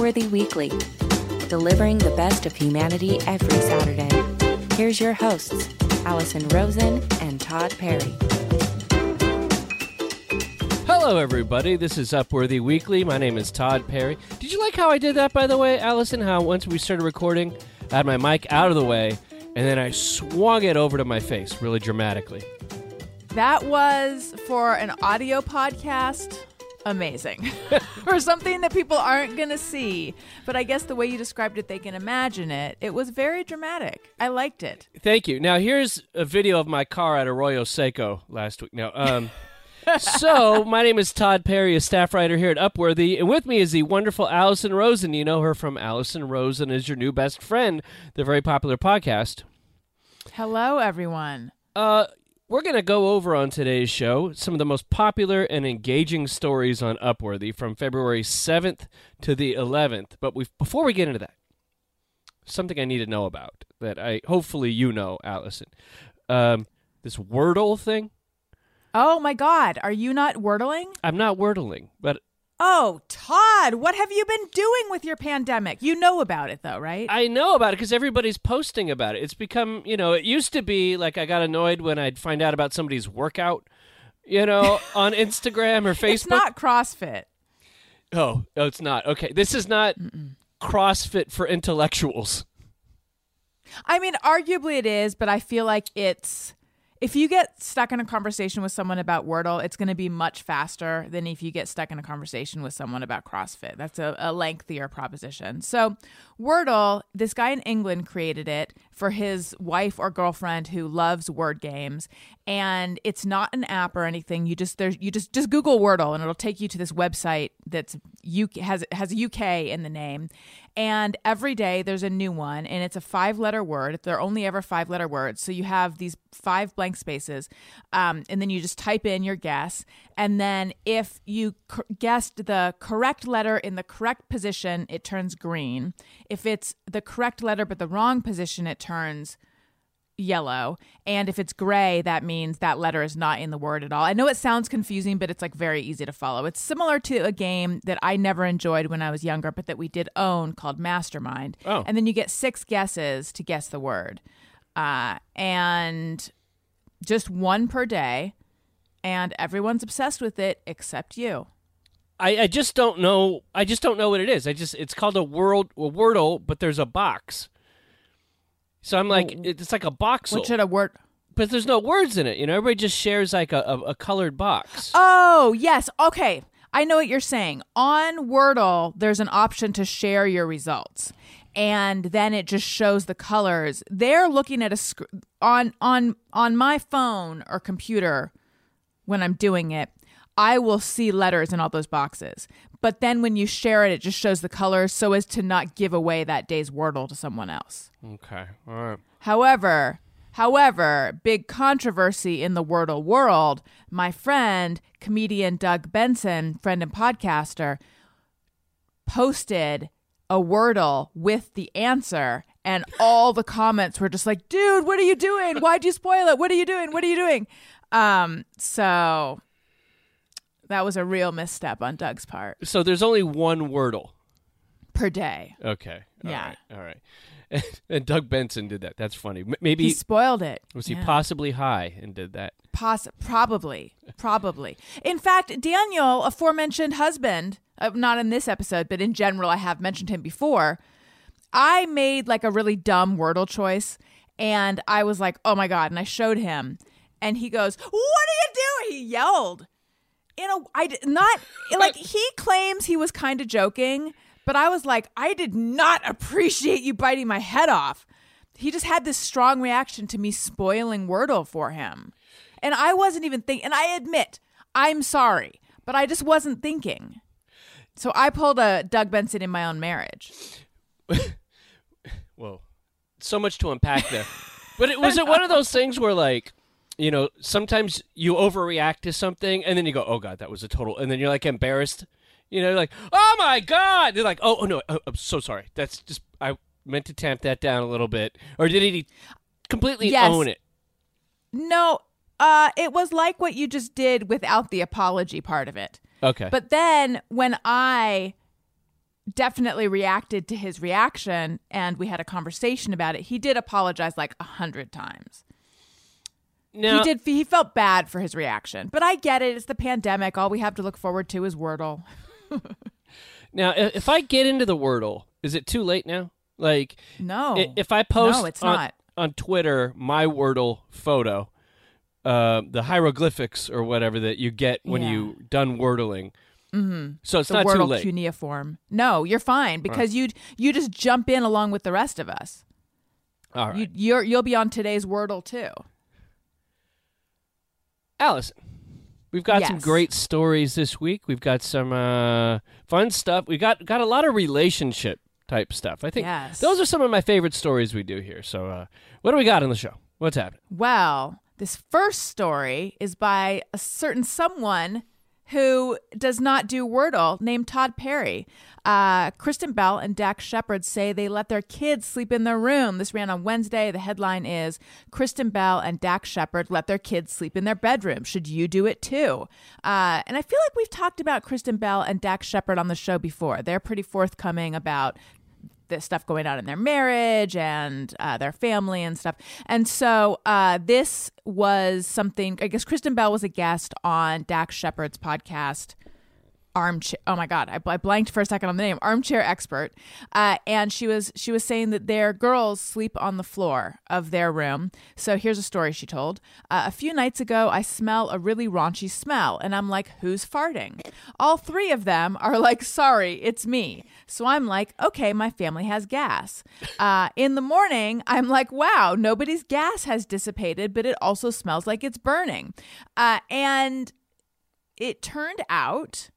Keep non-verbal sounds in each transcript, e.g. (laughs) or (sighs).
Upworthy Weekly, delivering the best of humanity every Saturday. Here's your hosts, Allison Rosen and Todd Perry. Hello, everybody. This is Upworthy Weekly. My name is Todd Perry. Did you like how I did that, by the way, Allison? How once we started recording, I had my mic out of the way, and then I swung it over to my face really dramatically. That was for an audio podcast. Amazing. (laughs) or something that people aren't going to see. But I guess the way you described it, they can imagine it. It was very dramatic. I liked it. Thank you. Now, here's a video of my car at Arroyo Seco last week. Now, um, (laughs) so my name is Todd Perry, a staff writer here at Upworthy, and with me is the wonderful Allison Rosen. You know her from Allison Rosen is your new best friend, the very popular podcast. Hello, everyone. Uh, we're going to go over on today's show some of the most popular and engaging stories on Upworthy from February 7th to the 11th. But we before we get into that, something I need to know about that I hopefully you know, Allison. Um, this Wordle thing. Oh my God. Are you not wordling? I'm not wordling, but Oh, Todd, what have you been doing with your pandemic? You know about it, though, right? I know about it because everybody's posting about it. It's become, you know, it used to be like I got annoyed when I'd find out about somebody's workout, you know, (laughs) on Instagram or Facebook. It's not CrossFit. Oh, oh, it's not. Okay, this is not Mm-mm. CrossFit for intellectuals. I mean, arguably it is, but I feel like it's if you get stuck in a conversation with someone about Wordle, it's going to be much faster than if you get stuck in a conversation with someone about CrossFit. That's a, a, lengthier proposition. So, Wordle, this guy in England created it for his wife or girlfriend who loves word games, and it's not an app or anything. You just there's you just just Google Wordle, and it'll take you to this website that's UK has has UK in the name, and every day there's a new one, and it's a five letter word. They're only ever five letter words. So you have these five blank spaces, um, and then you just type in your guess. And then if you guessed the correct letter in the correct position, it turns green. If it's the correct letter but the wrong position, it turns yellow. And if it's gray, that means that letter is not in the word at all. I know it sounds confusing, but it's like very easy to follow. It's similar to a game that I never enjoyed when I was younger, but that we did own called Mastermind. Oh. And then you get six guesses to guess the word. Uh, and just one per day. And everyone's obsessed with it except you. I, I just don't know. I just don't know what it is. I just it's called a world a wordle, but there's a box. So I'm like, it's like a box. What should a word? But there's no words in it. You know, everybody just shares like a, a, a colored box. Oh yes, okay. I know what you're saying. On Wordle, there's an option to share your results, and then it just shows the colors. They're looking at a sc- on on on my phone or computer when I'm doing it. I will see letters in all those boxes. But then when you share it, it just shows the colors so as to not give away that day's Wordle to someone else. Okay. All right. However, however, big controversy in the Wordle world. My friend, comedian Doug Benson, friend and podcaster, posted a Wordle with the answer and all the comments were just like, "Dude, what are you doing? Why'd you spoil it? What are you doing? What are you doing?" Um, so that was a real misstep on Doug's part. So there's only one Wordle per day. Okay. All yeah. Right. All right. (laughs) and Doug Benson did that. That's funny. Maybe he spoiled it. Was he yeah. possibly high and did that? Poss- probably, probably. In fact, Daniel, aforementioned husband, uh, not in this episode, but in general, I have mentioned him before. I made like a really dumb Wordle choice, and I was like, "Oh my god!" And I showed him, and he goes, "What are you doing?" He yelled in a I not (laughs) like he claims he was kind of joking, but I was like, I did not (laughs) appreciate you biting my head off. He just had this strong reaction to me spoiling Wordle for him. And I wasn't even thinking, and I admit, I'm sorry, but I just wasn't thinking. So I pulled a Doug Benson in my own marriage. (laughs) Whoa. So much to unpack there. but it was it one of those things where like you know, sometimes you overreact to something and then you go, "Oh God, that was a total," and then you're like embarrassed. You know, like, "Oh my God!" They're like, "Oh, oh no, oh, I'm so sorry. That's just I meant to tamp that down a little bit." Or did he completely yes. own it? No, uh, it was like what you just did without the apology part of it. Okay. But then when I definitely reacted to his reaction and we had a conversation about it. He did apologize like a hundred times. Now, he did. He felt bad for his reaction, but I get it. It's the pandemic. All we have to look forward to is Wordle. (laughs) now, if I get into the Wordle, is it too late now? Like, No, if I post no, it's on, not. on Twitter my Wordle photo, uh, the hieroglyphics or whatever that you get when Yeah. you done wordling. Mm-hmm. So it's the not too Wordle late. cuneiform. No, you're fine because you you just jump in along with the rest of us. All right, You, you're you'll be on today's Wordle too. Allison. We've got some great stories this week. We've got some uh, fun stuff. We got got a lot of relationship type stuff. I think Yes. those are some of my favorite stories we do here. So, uh, what do we got on the show? What's happening? Well, this first story is by a certain someone who does not do Wordle named Todd Perry. Uh, Kristen Bell and Dax Shepard say they let their kids sleep in their room. This ran on Wednesday. The headline is Kristen Bell and Dax Shepard let their kids sleep in their bedroom. Should you do it too? Uh, and I feel like we've talked about Kristen Bell and Dax Shepard on the show before. They're pretty forthcoming about the stuff going on in their marriage and uh, their family and stuff. And so uh, this was something. I guess Kristen Bell was a guest on Dax Shepard's podcast. Armchair. Oh my God, I, I blanked for a second on the name. Armchair expert, uh, and she was she was saying that their girls sleep on the floor of their room. So here's a story she told. Uh, a few nights ago, I smell a really raunchy smell, and I'm like, "Who's farting?" All three of them are like, "Sorry, it's me." So I'm like, "Okay, my family has gas." Uh, in the morning, I'm like, "Wow, nobody's gas has dissipated, but it also smells like it's burning," uh, and it turned out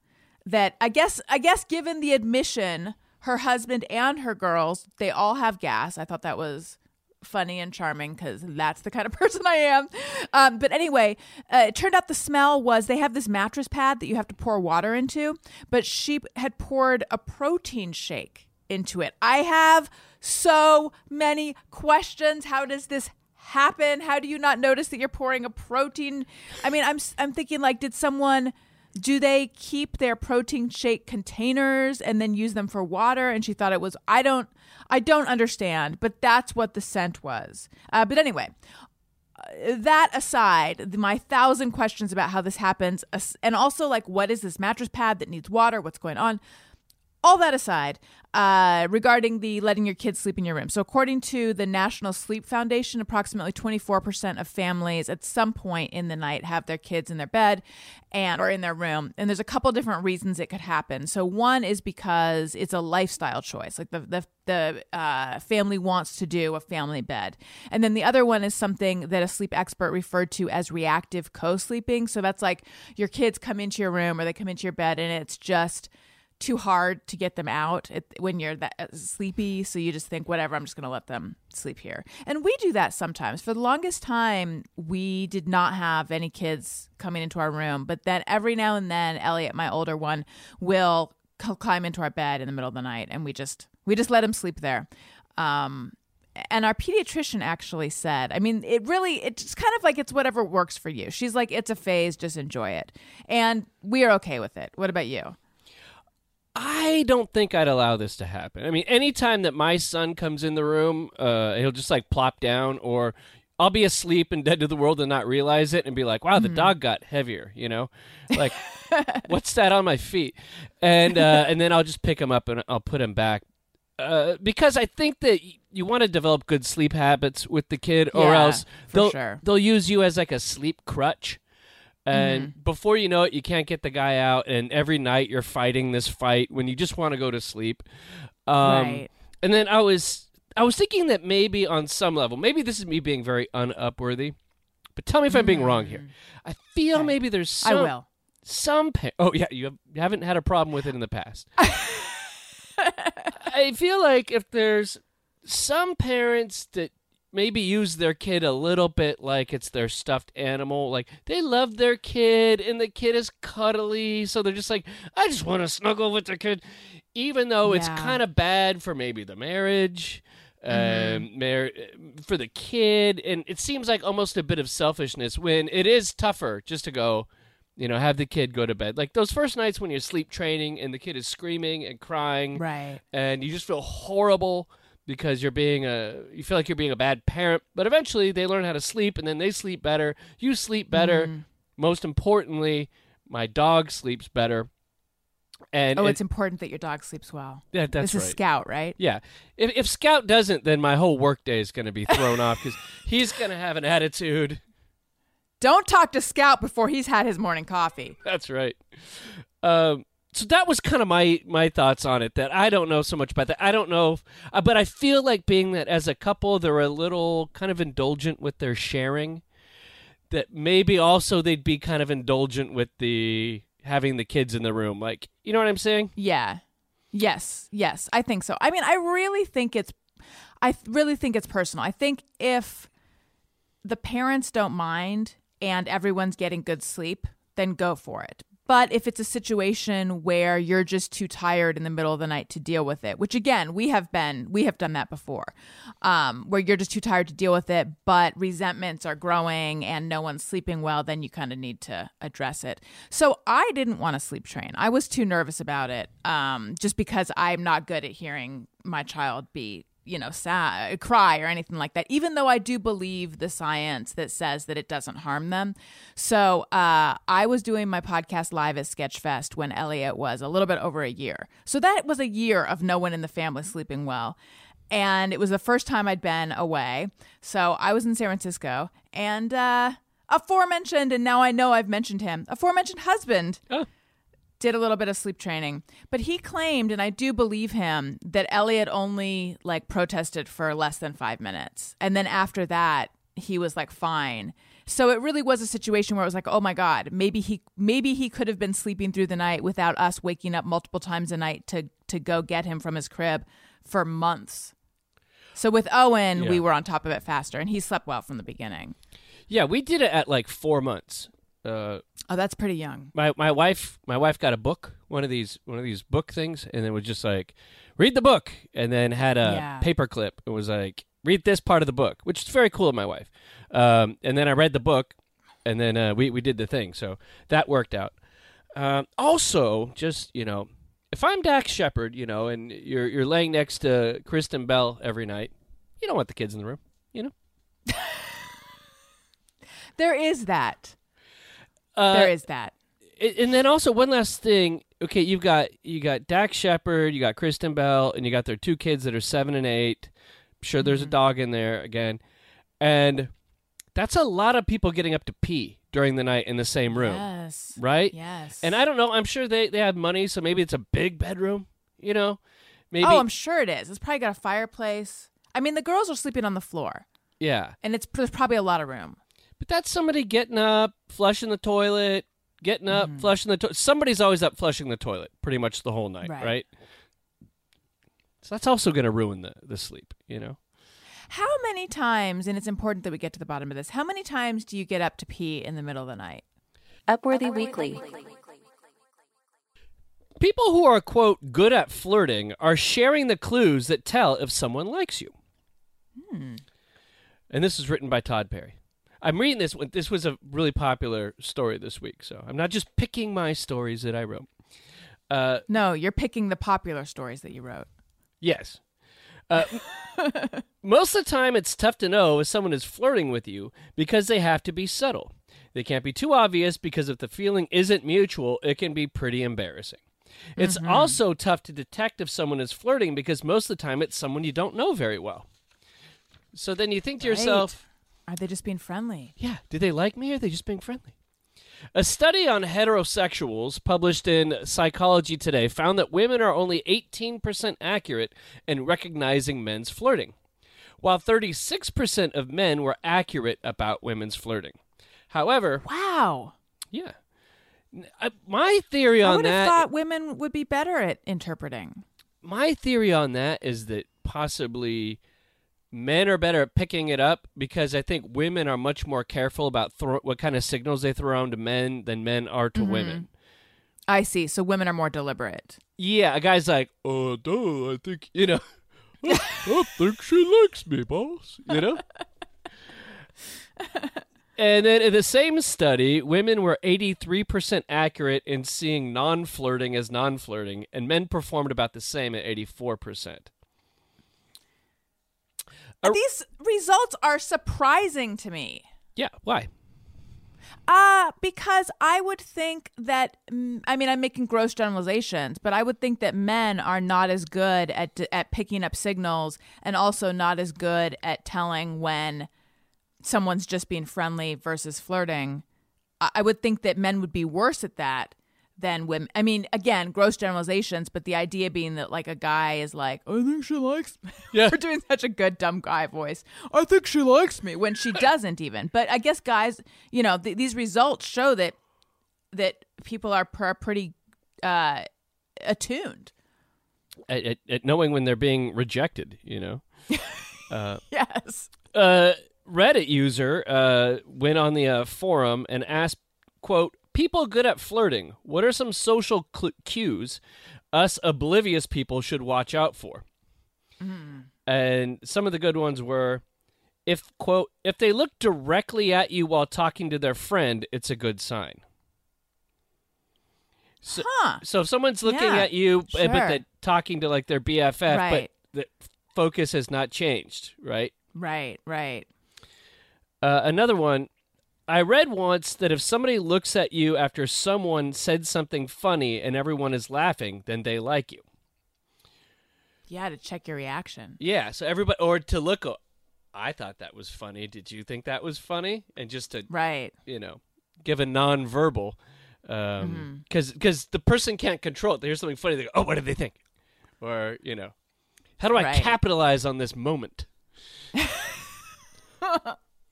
that I guess I guess given the admission, her husband and her girls, they all have gas. I thought that was funny and charming because that's the kind of (laughs) person I am. Um, but anyway, uh, it turned out the smell was they have this mattress pad that you have to pour water into, but she had poured a protein shake into it. I have so many questions. How does this happen? How do you not notice that you're pouring a protein? I mean, I'm I'm thinking like, did someone do they keep their protein shake containers and then use them for water? And she thought it was. I don't. I don't understand, but that's what the scent was. Uh, but anyway, uh, that aside, my thousand questions about how this happens, and also like, what is this mattress pad that needs water? What's going on? All that aside, uh, regarding the letting your kids sleep in your room. So, according to the National Sleep Foundation, approximately 24% of families at some point in the night have their kids in their bed and or in their room. And there's a couple different reasons it could happen. So, one is because it's a lifestyle choice, like the the the uh, family wants to do a family bed, and then the other one is something that a sleep expert referred to as reactive co-sleeping. So that's like your kids come into your room or they come into your bed, and it's just too hard to get them out when you're that uh, sleepy so you just think whatever i'm just going to let them sleep here. And we do that sometimes. For the longest time we did not have any kids coming into our room but then every now and then elliot my older one will c- climb into our bed in the middle of the night and we just we just let him sleep there. Um and our pediatrician actually said i mean it really it's kind of like it's whatever works for you. She's like it's a phase just enjoy it. And we are okay with it. What about you I don't think I'd allow this to happen. I mean, anytime that my son comes in the room, uh, he'll just like plop down, or I'll be asleep and dead to the world and not realize it, and be like, "Wow, the dog got heavier," you know, like, (laughs) what's that on my feet? And uh, and then I'll just pick him up and I'll put him back. Uh, because I think that y- you want to develop good sleep habits with the kid, or Yeah, else they'll sure. they'll use you as like a sleep crutch. And Mm-hmm. before you know it, you can't get the guy out, and every night you're fighting this fight when you just want to go to sleep. Um, Right. And then I was I was thinking that maybe on some level, maybe this is me being very unupworthy, but tell me if I'm being wrong here. I feel. Okay. maybe there's I will. some pa- oh yeah you, have, you haven't had a problem with it in the past. (laughs) I feel like if there's some parents that maybe use their kid a little bit like it's their stuffed animal. Like they love their kid and the kid is cuddly, so they're just like, I just want to snuggle with the kid, even though it's kind of bad for maybe the marriage. Mm-hmm. Um, mar- for the kid, and it seems like almost a bit of selfishness when it is tougher just to go. You know, have the kid go to bed. Like those first nights when you're sleep training and the kid is screaming and crying, Right. and you just feel horrible because you're being a you feel like you're being a bad parent but eventually they learn how to sleep and then they sleep better you sleep better Mm-hmm. most importantly my dog sleeps better and Oh, it- it's important that your dog sleeps well. yeah, that's this right is Scout, right? yeah if, if scout doesn't then my whole workday is going to be thrown off because (laughs) he's going to have an attitude Don't talk to Scout before he's had his morning coffee. That's right. Um, so that was kind of my my thoughts on it. That I don't know so much about that. I don't know, uh, but I feel like being that as a couple, they're a little kind of indulgent with their sharing. That maybe also they'd be kind of indulgent with the having the kids in the room. Like, you know what I'm saying? Yeah. Yes. Yes. I think so. I mean, I really think it's I really think it's personal. I think if the parents don't mind and everyone's getting good sleep, then go for it. But if it's a situation where you're just too tired in the middle of the night to deal with it, which again, we have been, we have done that before, um, where you're just too tired to deal with it, but resentments are growing and no one's sleeping well, then you kind of need to address it. So I didn't want to sleep train. I was too nervous about it, um, just because I'm not good at hearing my child be you know, sad, cry or anything like that, even though I do believe the science that says that it doesn't harm them. So uh, I was doing my podcast live at Sketchfest when Elliot was a little bit over a year. So that was a year of no one in the family sleeping well. And it was the first time I'd been away. So I was in San Francisco and uh, aforementioned, and now I know I've mentioned him, aforementioned husband Oh. Did a little bit of sleep training but he claimed and i do believe him that elliot only like protested for less than five minutes. And then after that he was like fine. So it really was a situation where it was like oh my god maybe he maybe he could have been sleeping through the night without us waking up multiple times a night to to go get him from his crib for months. So with owen we were on top of it faster and he slept well from the beginning. Yeah, we did it at like four months. Uh, oh that's pretty young. my my wife my wife got a book one of these one of these book things and then was just like read the book and then had a Yeah. paper clip it was like read this part of the book which is very cool of my wife. Um, and then i read the book and then uh, we, we did the thing so that worked out. Um, also just you know if i'm dax shepard you know and you're you're laying next to kristen bell every night you don't want the kids in the room you know? (laughs) There is that uh, there is that And- then also one last thing. Okay, you've got you got Dax Shepard, you got Kristen Bell, and you got their two kids that are seven and eight. I'm sure there's a dog in there again, and that's a lot of people getting up to pee during the night in the same room, yes right? yes And I don't know. I'm sure they they have money, so maybe it's a big bedroom. You know, maybe Oh, I'm sure it is. It's probably got a fireplace. I mean, the girls are sleeping on the floor, yeah. and it's there's probably a lot of room. But that's somebody getting up, flushing the toilet, getting up, Mm-hmm. flushing the toilet. Somebody's always up flushing the toilet pretty much the whole night, Right. right? So that's also going to ruin the, the sleep, you know? How many times, and it's important that we get to the bottom of this, how many times do you get up to pee in the middle of the night? Upworthy Weekly. People who are, quote, good at flirting are sharing the clues that tell if someone likes you. Hmm. And this is written by Todd Perry. I'm reading this one. This was a really popular story this week, so I'm not just picking my stories that I wrote. Uh, No, you're picking the popular stories that you wrote. Yes. Uh, (laughs) most of the time, it's tough to know if someone is flirting with you because they have to be subtle. They can't be too obvious because if the feeling isn't mutual, it can be pretty embarrassing. It's also tough to detect if someone is flirting because most of the time it's someone you don't know very well. So then you think to yourself, Are they just being friendly? yeah, do they like me or are they just being friendly? A study on heterosexuals published in Psychology Today found that women are only 18% accurate in recognizing men's flirting, while 36% of men were accurate about women's flirting. However, Wow. yeah. I- uh, My theory on I would have thought women would be better at interpreting. my theory on that is that possibly men are better at picking it up because I think women are much more careful about thro- what kind of signals they throw around to men than men are to mm-hmm. women. I see. So women are more deliberate. Yeah, a guy's like, oh, duh, I think, you know, (laughs) I, I think she likes me, boss, you know? (laughs) And then in the same study, women were 83% accurate in seeing non flirting as non flirting, and men performed about the same at 84%. Are- These results are surprising to me. Yeah, why? Uh, because I would think that mm, I mean I'm making gross generalizations, but I would think that men are not as good at at picking up signals and also not as good at telling when someone's just being friendly versus flirting. I, I would think that men would be worse at that than women. I mean, again, gross generalizations, but the idea being that like a guy is like, I think she likes me. (laughs) Yeah. We're doing such a good dumb guy voice. I think she likes me when she doesn't even. But I guess guys, you know, th- these results show that that people are pr- pretty uh, attuned. At, at, at knowing when they're being rejected, you know? (laughs) Yes. uh, Reddit user uh, went on the uh, forum and asked, "quote People good at flirting. What are some social cl- cues us oblivious people should watch out for?" And some of the good ones were, if quote if they look directly at you while talking to their friend, it's a good sign. So, Huh. so if someone's looking Yeah, at you, uh, sure. but they're talking to like their BFF, Right. but the focus has not changed, right? Right. Right. Uh, another one, I read once that if somebody looks at you after someone said something funny and everyone is laughing, then they like you. Yeah. To check your reaction. Yeah, so everybody, or to look, oh, I thought that was funny. Did you think that was funny? And just to, Right. you know, give a nonverbal, um, mm-hmm. because because the person can't control it. They hear something funny, they go, oh, what did they think? Or, you know, how do I Right. capitalize on this moment? (laughs)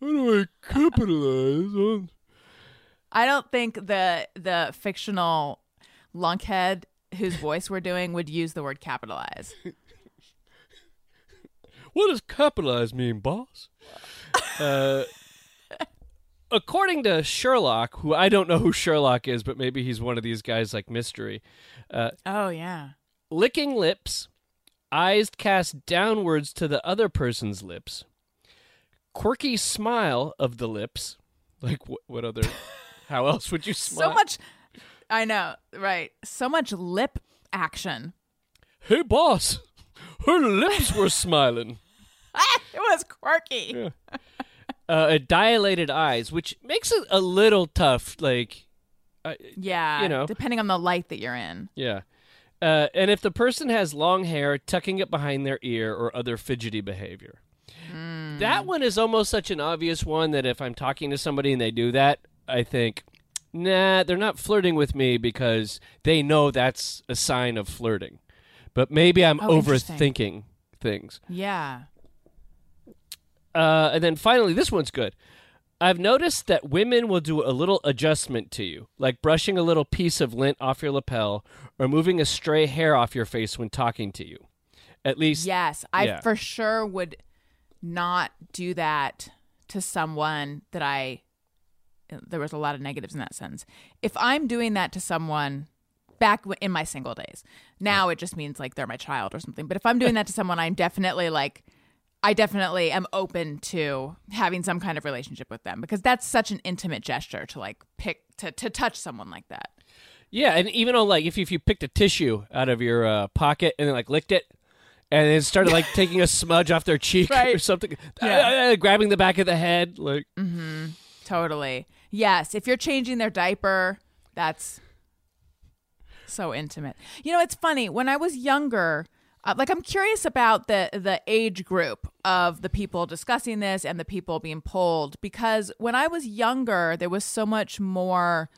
how do I capitalize on I don't think the the fictional lunkhead whose voice we're doing would use the word capitalize. (laughs) What does capitalize mean, boss? (laughs) uh, according to Sherlock, who I don't know who Sherlock is, but maybe he's one of these guys like Mystery, uh, Oh yeah. licking lips, eyes cast downwards to the other person's lips, quirky smile of the lips. Like, what, what other. (laughs) How else would you smile? So much I know, right. So much lip action. Hey, boss! Her lips were (laughs) smiling. (laughs) it was quirky. Uh, dilated eyes, which makes it a little tough. Like, uh, Yeah. You know. Depending on the light that you're in. Yeah. Uh, and if the person has long hair, tucking it behind their ear or other fidgety behavior. That one is almost such an obvious one that if I'm talking to somebody and they do that, I think, nah, they're not flirting with me because they know that's a sign of flirting. But maybe I'm Oh, overthinking things. Yeah. Uh, and then finally, this one's good. I've noticed that women will do a little adjustment to you, like brushing a little piece of lint off your lapel or moving a stray hair off your face when talking to you. At least, Yes, I Yeah. for sure would not do that to someone that I. There was a lot of negatives in that sentence. If I'm doing that to someone back in my single days, now it just means like they're my child or something. But if I'm doing that to someone, I'm definitely like, I definitely am open to having some kind of relationship with them because that's such an intimate gesture to like pick to to touch someone like that. yeah, and even on like if you, if you picked a tissue out of your uh, pocket and then like licked it, and then started like (laughs) taking a smudge off their cheek or something, Yeah. uh, grabbing the back of the head, like Mm-hmm. Totally. Yes. If you're changing their diaper, that's so intimate. You know, it's funny. When I was younger, uh, like I'm curious about the the age group of the people discussing this and the people being polled because when I was younger, there was so much more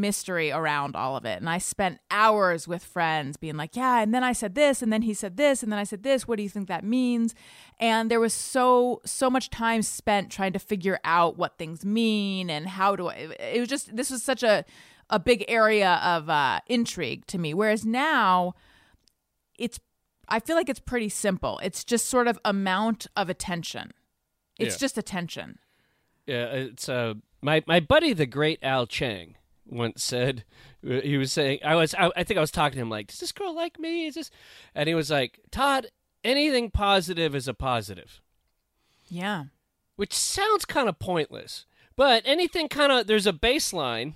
mystery around all of it. And I spent hours with friends being like, yeah, and then I said this, and then he said this, and then I said this. What do you think that means? And there was so, so much time spent trying to figure out what things mean and how do I, it was just, this was such a, a big area of uh, intrigue to me. Whereas now, it's, I feel like it's pretty simple. It's just sort of amount of attention. It's Yeah. just attention. Yeah, it's uh my my buddy the great Al Chang once said uh, he was saying I was I, I think I was talking to him like does this girl like me is this and he was like Todd anything positive is a positive Yeah. which sounds kind of pointless But anything kind of there's a baseline,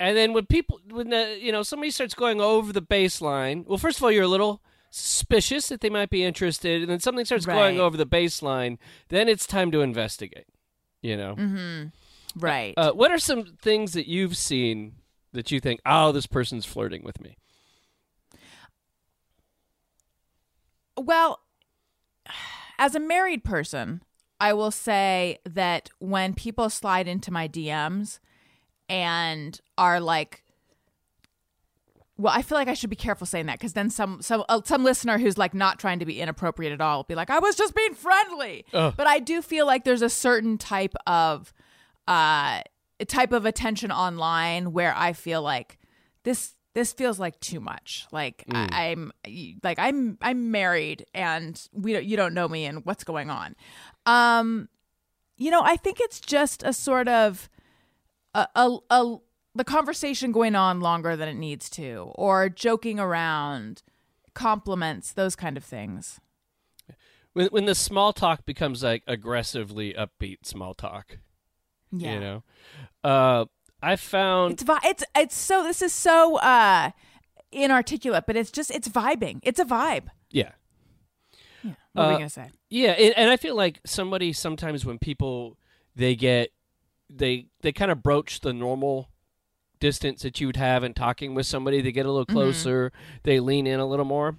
and then when people when the you know somebody starts going over the baseline, well, first of all, you're a little suspicious that they might be interested, and then something starts going over the baseline, then it's time to investigate. You know, Right. uh, what are some things that you've seen that you think, oh, this person's flirting with me? Well, as a married person, I will say that when people slide into my DMs and are like, well, I feel like I should be careful saying that because then some some uh, some listener who's like not trying to be inappropriate at all will be like, I was just being friendly. Ugh. But I do feel like there's a certain type of uh type of attention online where I feel like this this feels like too much. Like I, I'm like I'm I'm married and we don't, you don't know me and what's going on. Um, you know, I think it's just a sort of a, a, a the conversation going on longer than it needs to, or joking around, compliments, those kind of things. When when the small talk becomes like aggressively upbeat small talk, Yeah, you know, uh, I found it's vi- it's it's so this is so uh inarticulate, but it's just it's vibing. It's a vibe. yeah. What were Uh, we gonna say? Yeah, and, and I feel like somebody sometimes when people they get they they kind of broach the normal distance that you would have in talking with somebody. They get a little closer. They lean in a little more.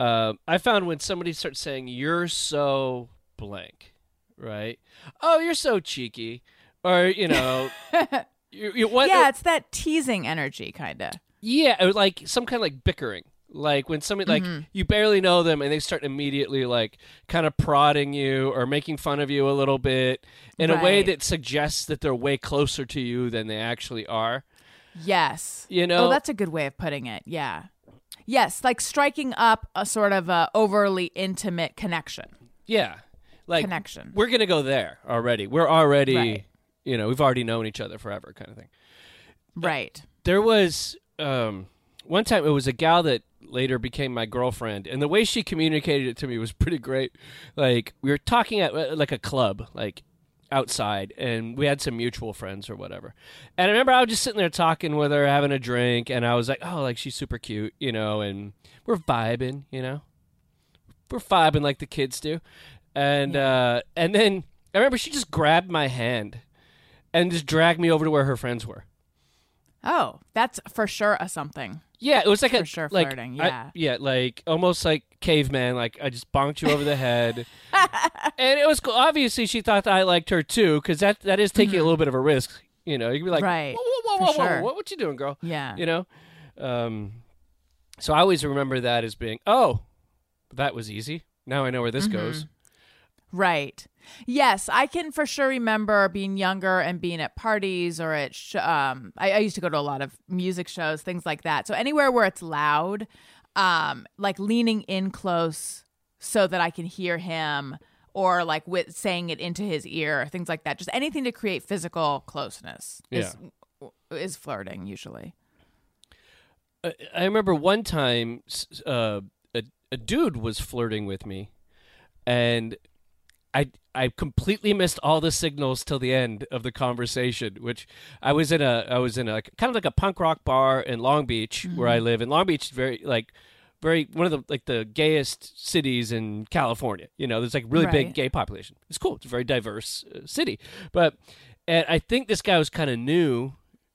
Uh, I found when somebody starts saying "you're so blank," right? Oh, you're so cheeky, or you know, (laughs) you, you what? yeah, uh, it's that teasing energy, kind of. Yeah, like some kind of like bickering. Like when somebody like mm-hmm. you barely know them and they start immediately like kind of prodding you or making fun of you a little bit in a way that suggests that they're way closer to you than they actually are. Yes. You oh, know- Oh, that's a good way of putting it. Yeah. Yes, like striking up a sort of a overly intimate connection. Yeah. Like Connection. We're going to go there already. We're already, Right. you know, we've already known each other forever kind of thing. Right. there was um, one time it was a gal that later became my girlfriend and the way she communicated it to me was pretty great like we were talking at uh, like a club like outside and we had some mutual friends or whatever and i remember i was just sitting there talking with her having a drink and i was like oh like she's super cute you know and we're vibing you know we're vibing like the kids do and uh and then i remember she just grabbed my hand and just dragged me over to where her friends were Oh, that's for sure a something. Yeah, it was like For a sure like, flirting, I- yeah. yeah, like almost like caveman. Like I just bonked you over the head, (laughs) and it was cool. Obviously, she thought that I liked her too, because that that is taking a little bit of a risk. You know, you can be like, Mm-hmm. Right, whoa, whoa, whoa, whoa, whoa, sure. what, what you doing, girl? Yeah. You know, um, so I always remember that as being, oh, that was easy. Now I know where this Mm-hmm. goes. Right. Yes, I can for sure remember being younger and being at parties or at sh- um. I, I used to go to a lot of music shows, things like that. So anywhere where it's loud, um, like leaning in close so that I can hear him, or like with saying it into his ear, things like that. Just anything to create physical closeness is is flirting usually. I I remember one time uh, a, a dude was flirting with me, and I I completely missed all the signals till the end of the conversation. Which I was in a I was in a kind of like a punk rock bar in Long Beach where I live, and Long Beach is very like very one of the like the gayest cities in California. You know, there's like really big gay population. It's cool. It's a very diverse uh, city, but and I think this guy was kind of new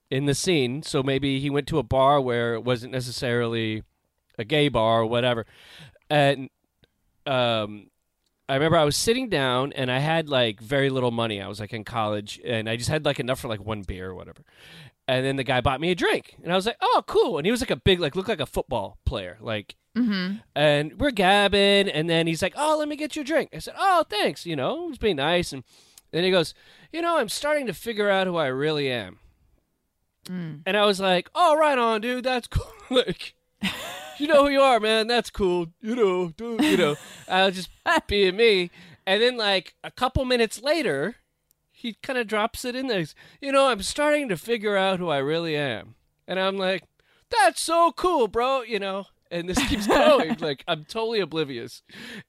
in the scene, so maybe he went to a bar where it wasn't necessarily a gay bar or whatever. And um, I remember I was sitting down and I had like very little money. I was like in college and I just had like enough for like one beer or whatever. And then the guy bought me a drink, and I was like, "Oh, cool!" And he was like a big, like, looked like a football player, like. Mm-hmm. And we're gabbing, and then he's like, "Oh, let me get you a drink." I said, "Oh, thanks." You know, he's being nice, and then he goes, "You know, I'm starting to figure out who I really am." And I was like, "Oh, right on, dude. That's cool. (laughs) like, you know who you are, man. That's cool. You know, dude. You know, (laughs) I was just being me." And then, like a couple minutes later, he kind of drops it in there. He's, You know, I'm starting to figure out who I really am, and I'm like, "That's so cool, bro." You know, and this keeps going. (laughs) like I'm totally oblivious.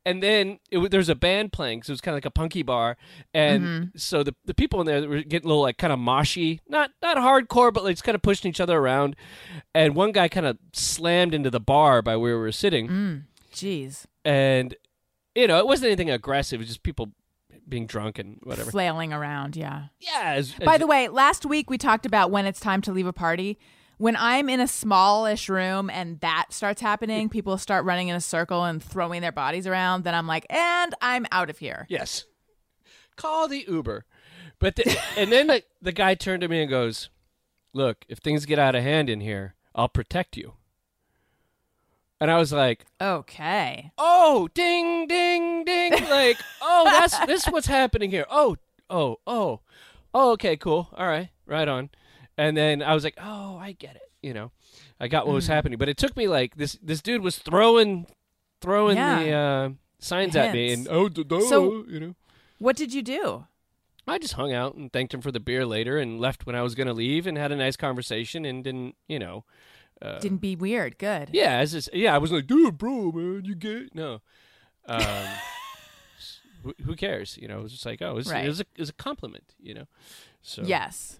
And then it, there's a band playing, so it was kind of like a punky bar, and mm-hmm. so the the people in there were getting a little like kind of moshy, not not hardcore, but like kind of pushing each other around. And one guy kind of slammed into the bar by where we were sitting, mm, Jeez. and you know it wasn't anything aggressive. It was just people being drunk and whatever. Flailing around, yeah. Yeah. As, By the way, last week we talked about when it's time to leave a party. When I'm in a smallish room and that starts happening, people start running in a circle and throwing their bodies around, then I'm like, and I'm out of here. Yes. Call the Uber. But the, (laughs) and then the, the guy turned to me and goes, "Look, if things get out of hand in here, I'll protect you." And I was like, Okay. "Oh, ding ding ding." Like, "Oh, that's this is (laughs) what's happening here." Oh, oh, oh. Oh, okay, cool. All right. Right on. And then I was like, "Oh, I get it." You know. I got what was happening, but it took me like this this dude was throwing throwing Yeah. the uh, signs at me and oh, duh, duh, So- you know. What did you do? I just hung out and thanked him for the beer later and left when I was going to leave and had a nice conversation and didn't, you know. Didn't be weird. Good. Yeah, just, yeah, I was like, dude, bro, man, you get? No. Um, (laughs) who cares? You know, it was just like, oh, it was, Right. it was, a, it was a compliment, you know. So Yes.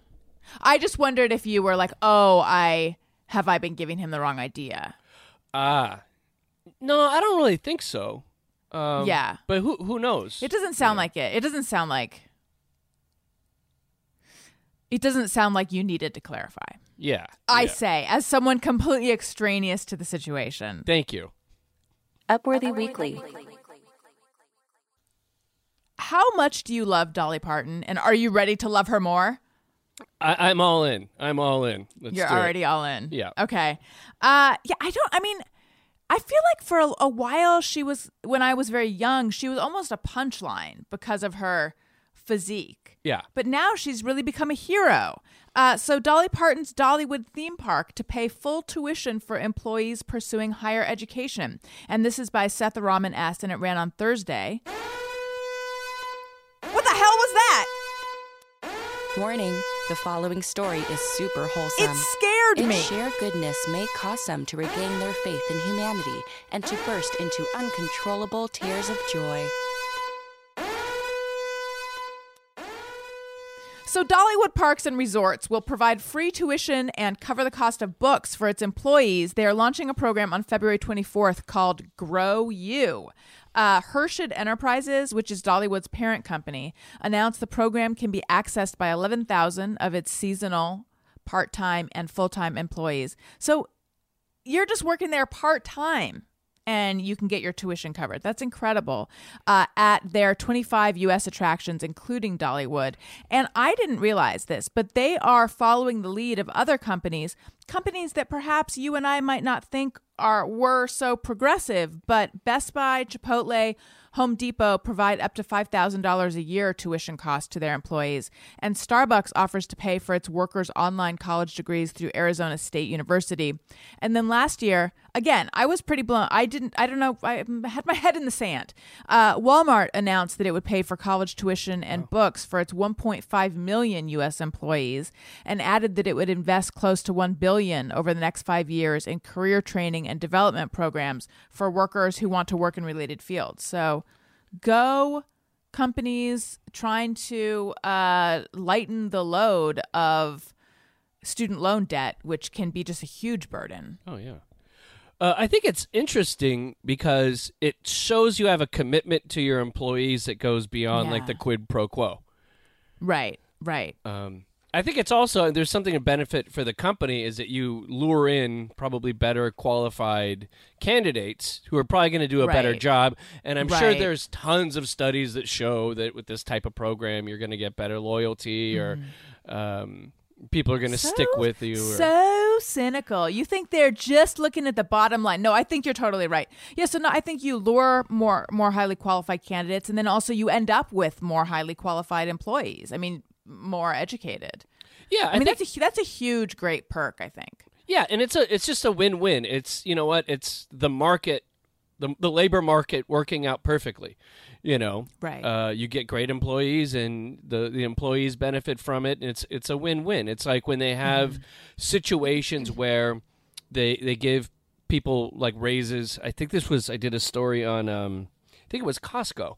I just wondered if you were like, oh, I have I been giving him the wrong idea? Ah, no, I don't really think so. Um, Yeah. but who who knows? It doesn't sound like it. It doesn't sound like. It doesn't sound like you needed to clarify. yeah, I yeah. say, as someone completely extraneous to the situation. Thank you. Upworthy Weekly. How much do you love Dolly Parton, and are you ready to love her more? I, I'm all in. I'm all in. Let's You're do it. already all in. Yeah. Okay. Uh, yeah. I don't. I mean, I feel like for a, a while she was when I was very young, she was almost a punchline because of her physique. Yeah. But now she's really become a hero. Uh, so Dolly Parton's Dollywood theme park to pay full tuition for employees pursuing higher education, and this is by Seth Raman S. and it ran on Thursday. What the hell was that? Warning the following story is super wholesome. It scared Its me. sheer goodness may cause some to regain their faith in humanity and to burst into uncontrollable tears of joy. So, Dollywood Parks and Resorts will provide free tuition and cover the cost of books for its employees. They are launching a program on February 24th called GrowU. Uh, Enterprises, which is Dollywood's parent company, announced the program can be accessed by 11,000 of its seasonal, part time, and full time employees. So, you're just working there part time and you can get your tuition covered. That's incredible. Uh, at their 25 U.S. attractions, including Dollywood. And I didn't realize this, but they are following the lead of other companies, companies that perhaps you and I might not think are were so progressive, but Best Buy, Chipotle, Home Depot provide up to $5,000 a year tuition cost to their employees, and Starbucks offers to pay for its workers' online college degrees through Arizona State University. And then last year, again, I was pretty blown. I didn't, I don't know, I had my head in the sand. Uh, Walmart announced that it would pay for college tuition and books for its 1.5 million U.S. employees, and added that it would invest close to 1 billion over the next five years in career training and development programs for workers who want to work in related fields. So, go companies trying to uh, lighten the load of student loan debt, which can be just a huge burden. Oh yeah. Uh, I think it's interesting because it shows you have a commitment to your employees that goes beyond like the quid pro quo. Right, right. Um, I think it's also there's something a benefit for the company is that you lure in probably better qualified candidates who are probably going to do a better job. And I'm sure there's tons of studies that show that with this type of program you're going to get better loyalty or um, people are going to stick Mm-hmm. With you. Or, So cynical. You think they're just looking at the bottom line. No, I think you're totally right. Yeah, so no, I think you lure more more highly qualified candidates and then also you end up with more highly qualified employees. I mean, more educated. yeah, I, mean, think- that's a that's a huge great perk, I think. Yeah, and it's a it's just a win-win. It's you know what? It's the market the the labor market working out perfectly. You know. Right. Uh, you get great employees and the the employees benefit from it. And it's it's a win-win. It's like when they have Mm-hmm. situations where they they give people like raises. I think this was I did a story on um, I think it was Costco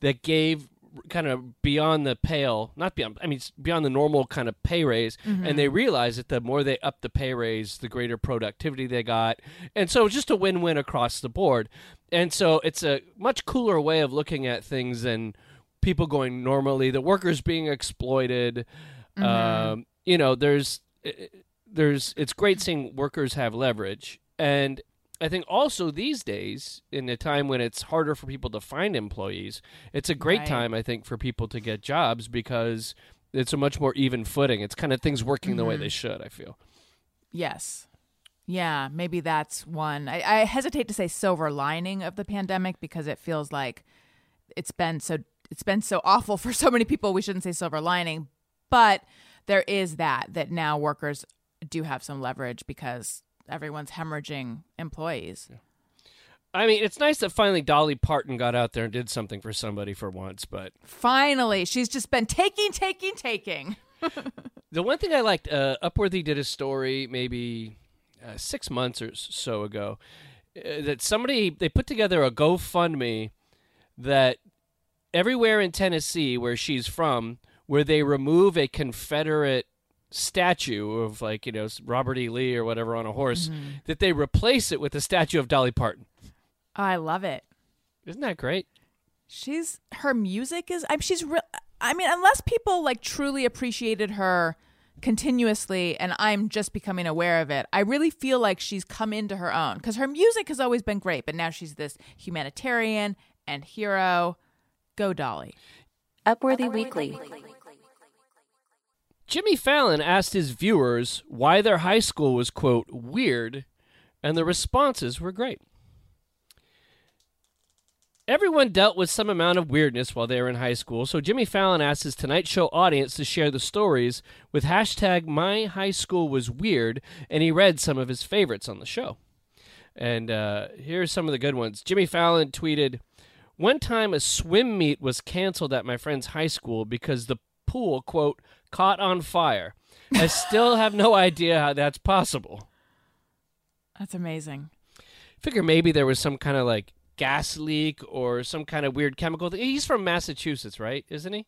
that gave kind of beyond the pale, not beyond, I mean, beyond the normal kind of pay raise. And they mm-hmm. realized that the more they upped the pay raise, the greater productivity they got. And so it's just a win win across the board. And so it's a much cooler way of looking at things than people going normally, the workers being exploited. Mm-hmm. Um, you know, there's, eh, eh, there's, it's great seeing workers have leverage. And I think also these days, in a time when it's harder for people to find employees, it's a great Right. time, I think, for people to get jobs because it's a much more even footing. It's kind of things working the way they mm-hmm. should, I feel. Yes. Yeah, maybe that's one. I, I hesitate to say silver lining of the pandemic because it feels like it's been so it's been so awful (laughs) for so many people. We shouldn't say silver lining, but there is that that now workers do have some leverage because everyone's hemorrhaging employees. I mean, it's nice that finally Dolly Parton got out there and did something for somebody for once, but Finally, she's just been taking, taking, taking. (laughs) The one thing I liked, uh, Upworthy did a story maybe uh, six months or so ago uh, that somebody they put together a GoFundMe that everywhere in Tennessee where she's from, where they remove a Confederate statue of like you know Robert E. Lee or whatever on a horse, mm-hmm. that they replace it with a statue of Dolly Parton. Oh, I love it. Isn't that great? She's her music is. I'm. She's real. I mean, unless people like truly appreciated her continuously, and I'm just becoming aware of it. I really feel like she's come into her own because her music has always been great, but now she's this humanitarian and hero. Go Dolly. Upworthy Weekly. Jimmy Fallon asked his viewers why their high school was, quote, weird, and the responses were great. Everyone dealt with some amount of weirdness while they were in high school, so Jimmy Fallon asked his Tonight Show audience to share the stories with hashtag My High School Was Weird, and he read some of his favorites on the show. And uh, here's some of the good ones. Jimmy Fallon tweeted, One time a swim meet was canceled at my friend's high school because the pool, quote, caught on fire. I still have no idea how that's possible. That's amazing. Figure maybe there was some kind of like gas leak or some kind of weird chemical thing. He's from Massachusetts, right? Isn't he?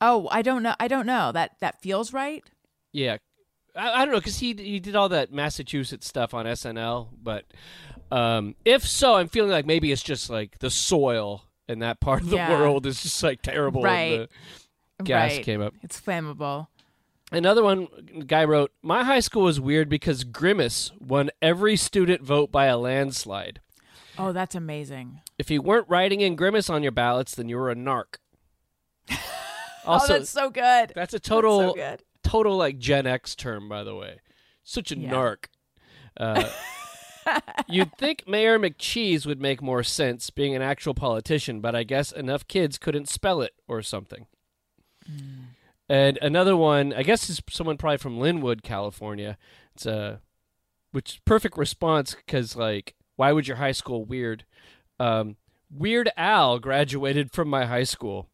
Oh, I don't know. I don't know. That that feels right. Yeah. I, I don't know because he he did all that Massachusetts stuff on SNL, but um, if so, I'm feeling like maybe it's just like the soil in that part of the Yeah. world is just like terrible. Right. the gas right. came up. It's flammable. Another one guy wrote, "My high school was weird because Grimace won every student vote by a landslide. Oh, that's amazing. If you weren't writing in Grimace on your ballots, then you were a narc." (laughs) oh, Also, that's so good. that's a total so good. total like Gen X term, by the way. Such a Yeah. narc. Uh, (laughs) you'd think Mayor McCheese would make more sense being an actual politician, but I guess enough kids couldn't spell it or something. And another one, I guess is someone probably from Lynwood, California. It's a which perfect response because like, why would your high school weird? Um, Weird Al graduated from my high school.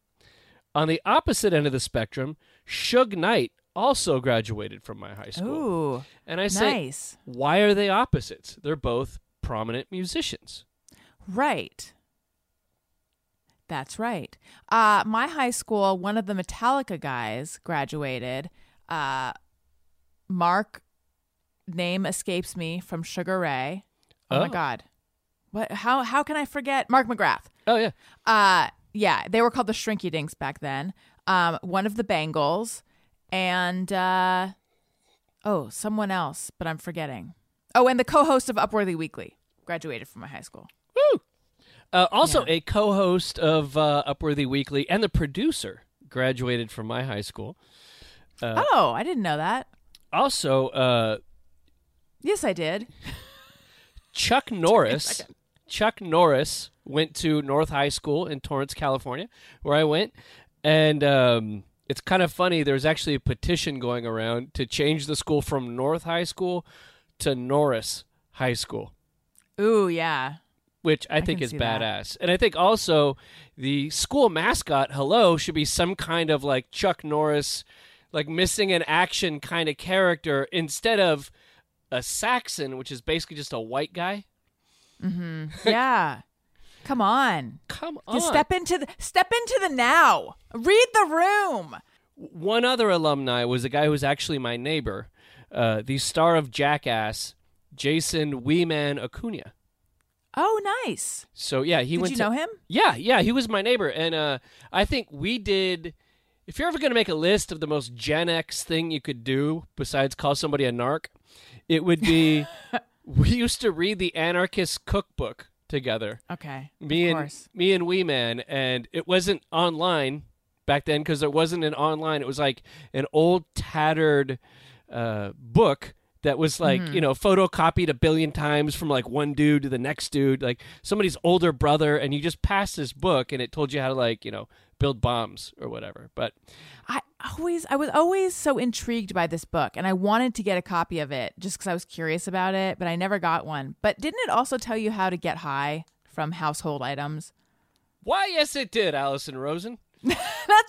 On the opposite end of the spectrum, Suge Knight also graduated from my high school. Ooh, and I say, nice. why are they opposites? They're both prominent musicians. Right. That's right. Uh, my high school, one of the Metallica guys graduated. Uh, Mark, name escapes me from Sugar Ray. Oh, Oh. my God. What? How? How can I forget Mark McGrath? Oh yeah, Uh, yeah, they were called the Shrinky Dinks back then. Um, one of the Bangles, and uh, oh, someone else, but I'm forgetting. Oh, and the co-host of Upworthy Weekly graduated from my high school. Uh, also a co-host of uh, Upworthy Weekly and the producer graduated from my high school. Uh, oh, I didn't know that. Also, uh, Yes, I did. Chuck (laughs) Norris. Chuck Norris went to North High School in Torrance, California, where I went, and um, it's kind of funny. There's actually a petition going around to change the school from North High School to Norris High School, Ooh, yeah. Which I, think is see that. badass. And I think also the school mascot, hello, should be some kind of like Chuck Norris, like missing in action kind of character instead of a Saxon, which is basically just a white guy. Mm-hmm. yeah. (laughs) Come on. Come on. Just step into the step into the now. Read the room. One other alumni was a guy who was actually my neighbor, uh, the star of Jackass, Jason Wee Man Acuna. Oh, nice. So yeah, he went Did went you to, know him? Yeah, yeah, he was my neighbor, and uh, I think we did. If you're ever going to make a list of the most Gen X thing you could do besides call somebody a narc, it would be (laughs) we used to read the Anarchist Cookbook together. Okay. Me of and course. me and Wee Man, and it wasn't online back then because there wasn't an online. It was like an old tattered uh, book that was like Mm-hmm. you know photocopied a billion times from like one dude to the next dude, like somebody's older brother, and you just passed this book, and it told you how to like you know build bombs or whatever. But I always I was always so intrigued by this book and I wanted to get a copy of it just cuz I was curious about it, but I never got one. But didn't it also tell you how to get high from household items? why? Yes, it did, Alison Rosen. (laughs) that's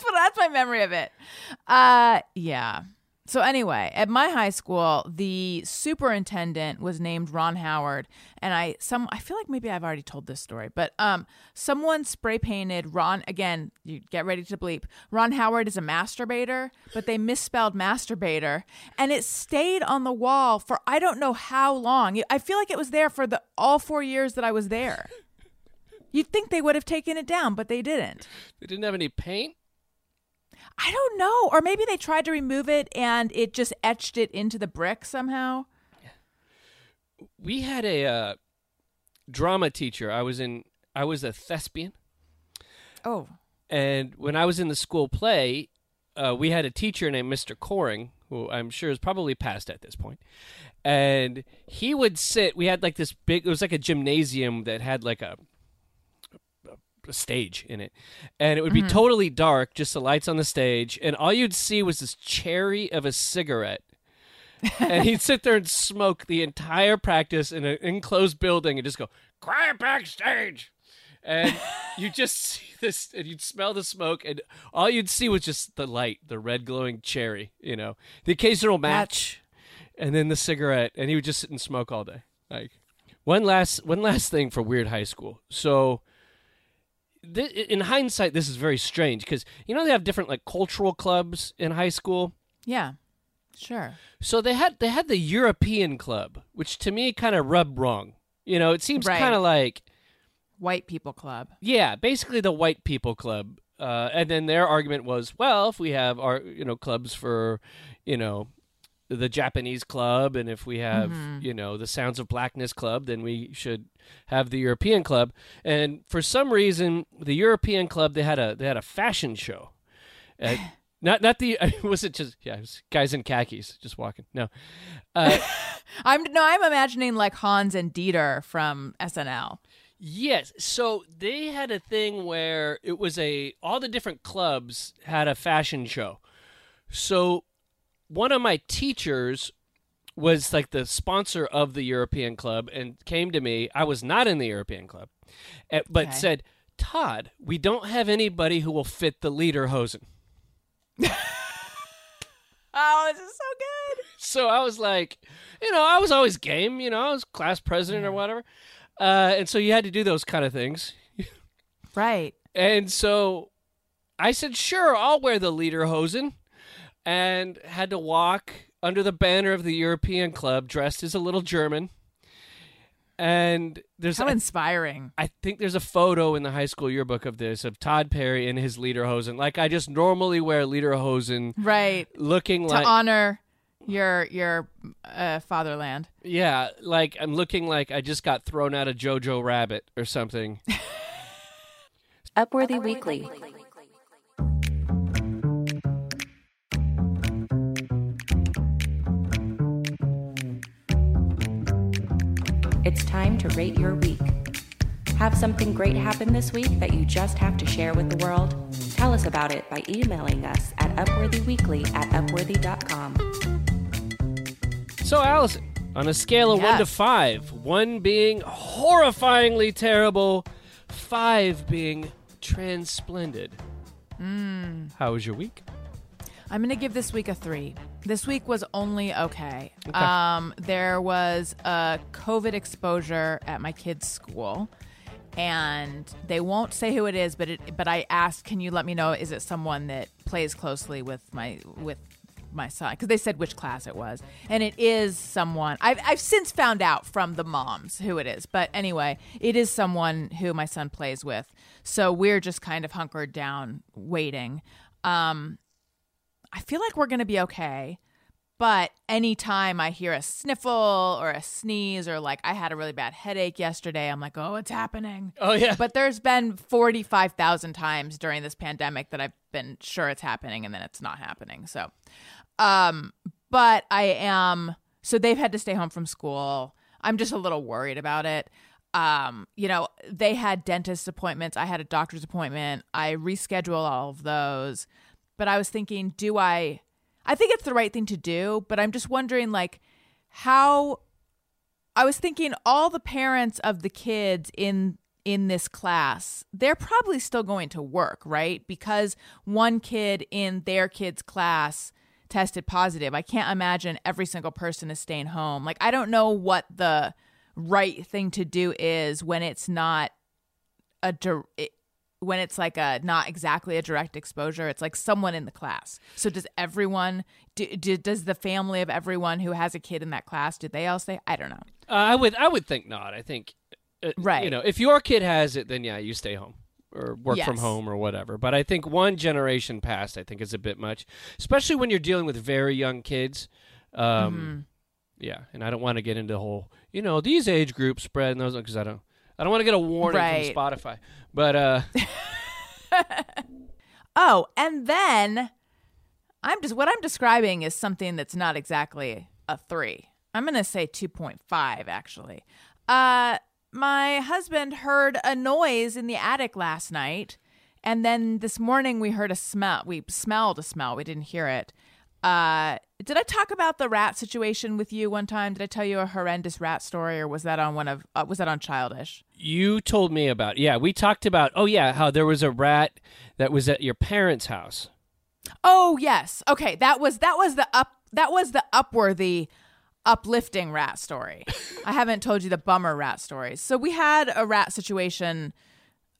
what that's my memory of it. Uh yeah. So anyway, at my high school, the superintendent was named Ron Howard, and I some I feel like maybe I've already told this story, but um someone spray painted Ron again, you get ready to bleep. Ron Howard is a masturbator, but they misspelled masturbator, and it stayed on the wall for I don't know how long. I feel like it was there for the all 4 years that I was there. You'd think they would have taken it down, but they didn't. They didn't have any paint. I don't know. Or maybe they tried to remove it and it just etched it into the brick somehow. We had a uh, drama teacher. I was in. I was a thespian. Oh. And when I was in the school play, uh, we had a teacher named Mr. Coring, who I'm sure is probably passed at this point. And he would sit. We had like this big. It was like a gymnasium that had like a, stage in it, and it would be mm-hmm. totally dark, just the lights on the stage, and all you'd see was this cherry of a cigarette. and he'd sit there and smoke the entire practice in an enclosed building and just go, quiet backstage! And you just (laughs) see this and you'd smell the smoke and all you'd see was just the light the red glowing cherry you know the occasional match and then the cigarette and he would just sit and smoke all day. Like one last one last thing for weird high school. So th- in hindsight this is very strange because you know they have different like cultural clubs in high school Yeah. Sure. so they had they had the european club which to me kind of rubbed wrong you know it seems Right. kind of like White People Club. Yeah, basically the white people club. Uh, and then their argument was, well, if we have our you know clubs for, you know, the Japanese club, and if we have you know the Sounds of Blackness club, then we should have the European club. And for some reason, the European club they had a they had a fashion show. Uh, (laughs) not not the (laughs) was it just yeah it was guys in khakis just walking no uh, (laughs) I'm no, I'm imagining like Hans and Dieter from SNL. Yes. So they had a thing where it was a all the different clubs had a fashion show. So one of my teachers was like the sponsor of the European club and came to me. I was not in the European club, eh, but Okay. said, "Todd, we don't have anybody who will fit the lederhosen." (laughs) Oh, this is so good. So I was like, you know, I was always game. You know, I was class president or whatever, uh, and so you had to do those kind of things. Right. And so I said, sure, I'll wear the lederhosen. And had to walk under the banner of the European Club dressed as a little German. And there's, How I, inspiring. I think there's a photo in the high school yearbook of this of Todd Perry in his lederhosen. Like I just normally wear lederhosen, Right. looking To like honor your your uh, fatherland. yeah, like I'm looking like I just got thrown out of Jojo Rabbit or something. (laughs) Upworthy Weekly. It's time to rate your week. Have something great happen this week that you just have to share with the world? Tell us about it by emailing us at upworthyweekly at upworthy.com. So, Alison, on a scale of one to five, one being horrifyingly terrible, five being transplendid. Hmm. How was your week? I'm gonna give this week a three. This week was only okay. Um, there was a COVID exposure at my kid's school, and they won't say who it is, but it, but I asked, can you let me know? Is it someone that plays closely with my with my son? Because they said which class it was, and it is someone I've I've since found out from the moms who it is. But anyway, it is someone who my son plays with. So we're just kind of hunkered down, waiting. Um, I feel like we're going to be okay. But anytime I hear a sniffle or a sneeze or like I had a really bad headache yesterday, I'm like, oh, it's happening. Oh yeah. But there's been 45,000 times during this pandemic that I've been sure it's happening and then it's not happening. So, um, but I am, so they've had to stay home from school. I'm just a little worried about it. Um, you know, they had dentist appointments. I had a doctor's appointment. I reschedule all of those. But I was thinking, do I, I think it's the right thing to do, but I'm just wondering, like, how I was thinking all the parents of the kids in in this class, they're probably still going to work, right? Because one kid in their kid's class tested positive. I can't imagine every single person is staying home. Like I don't know what the right thing to do is when it's not a dir- it- when it's like a not exactly a direct exposure it's like someone in the class so does everyone do, do, does the family of everyone who has a kid in that class do they all say i don't know Uh, I would I would think not. I think uh, Right. You know, if your kid has it, then yeah, you stay home or work from home or whatever. But I think one generation past, I think is a bit much, especially when you're dealing with very young kids. Um, Mm-hmm. Yeah, and I don't want to get into the whole, you know, these age groups spread and those because I don't. I don't want to get a warning Right. from Spotify, but uh, (laughs) Oh, and then I'm just what I'm describing is something that's not exactly a three. I'm gonna say two point five actually. Uh, my husband heard a noise in the attic last night, and then this morning we heard a smell. We smelled a smell. We didn't hear it. Uh, did I talk about the rat situation with you one time? Did I tell you a horrendous rat story, or was that on one of uh, was that on Childish? you told me about. Yeah, we talked about. Oh yeah, how there was a rat that was at your parents' house. Oh yes. Okay, that was that was the up that was the upworthy uplifting rat story. (laughs) I haven't told you the bummer rat stories. So we had a rat situation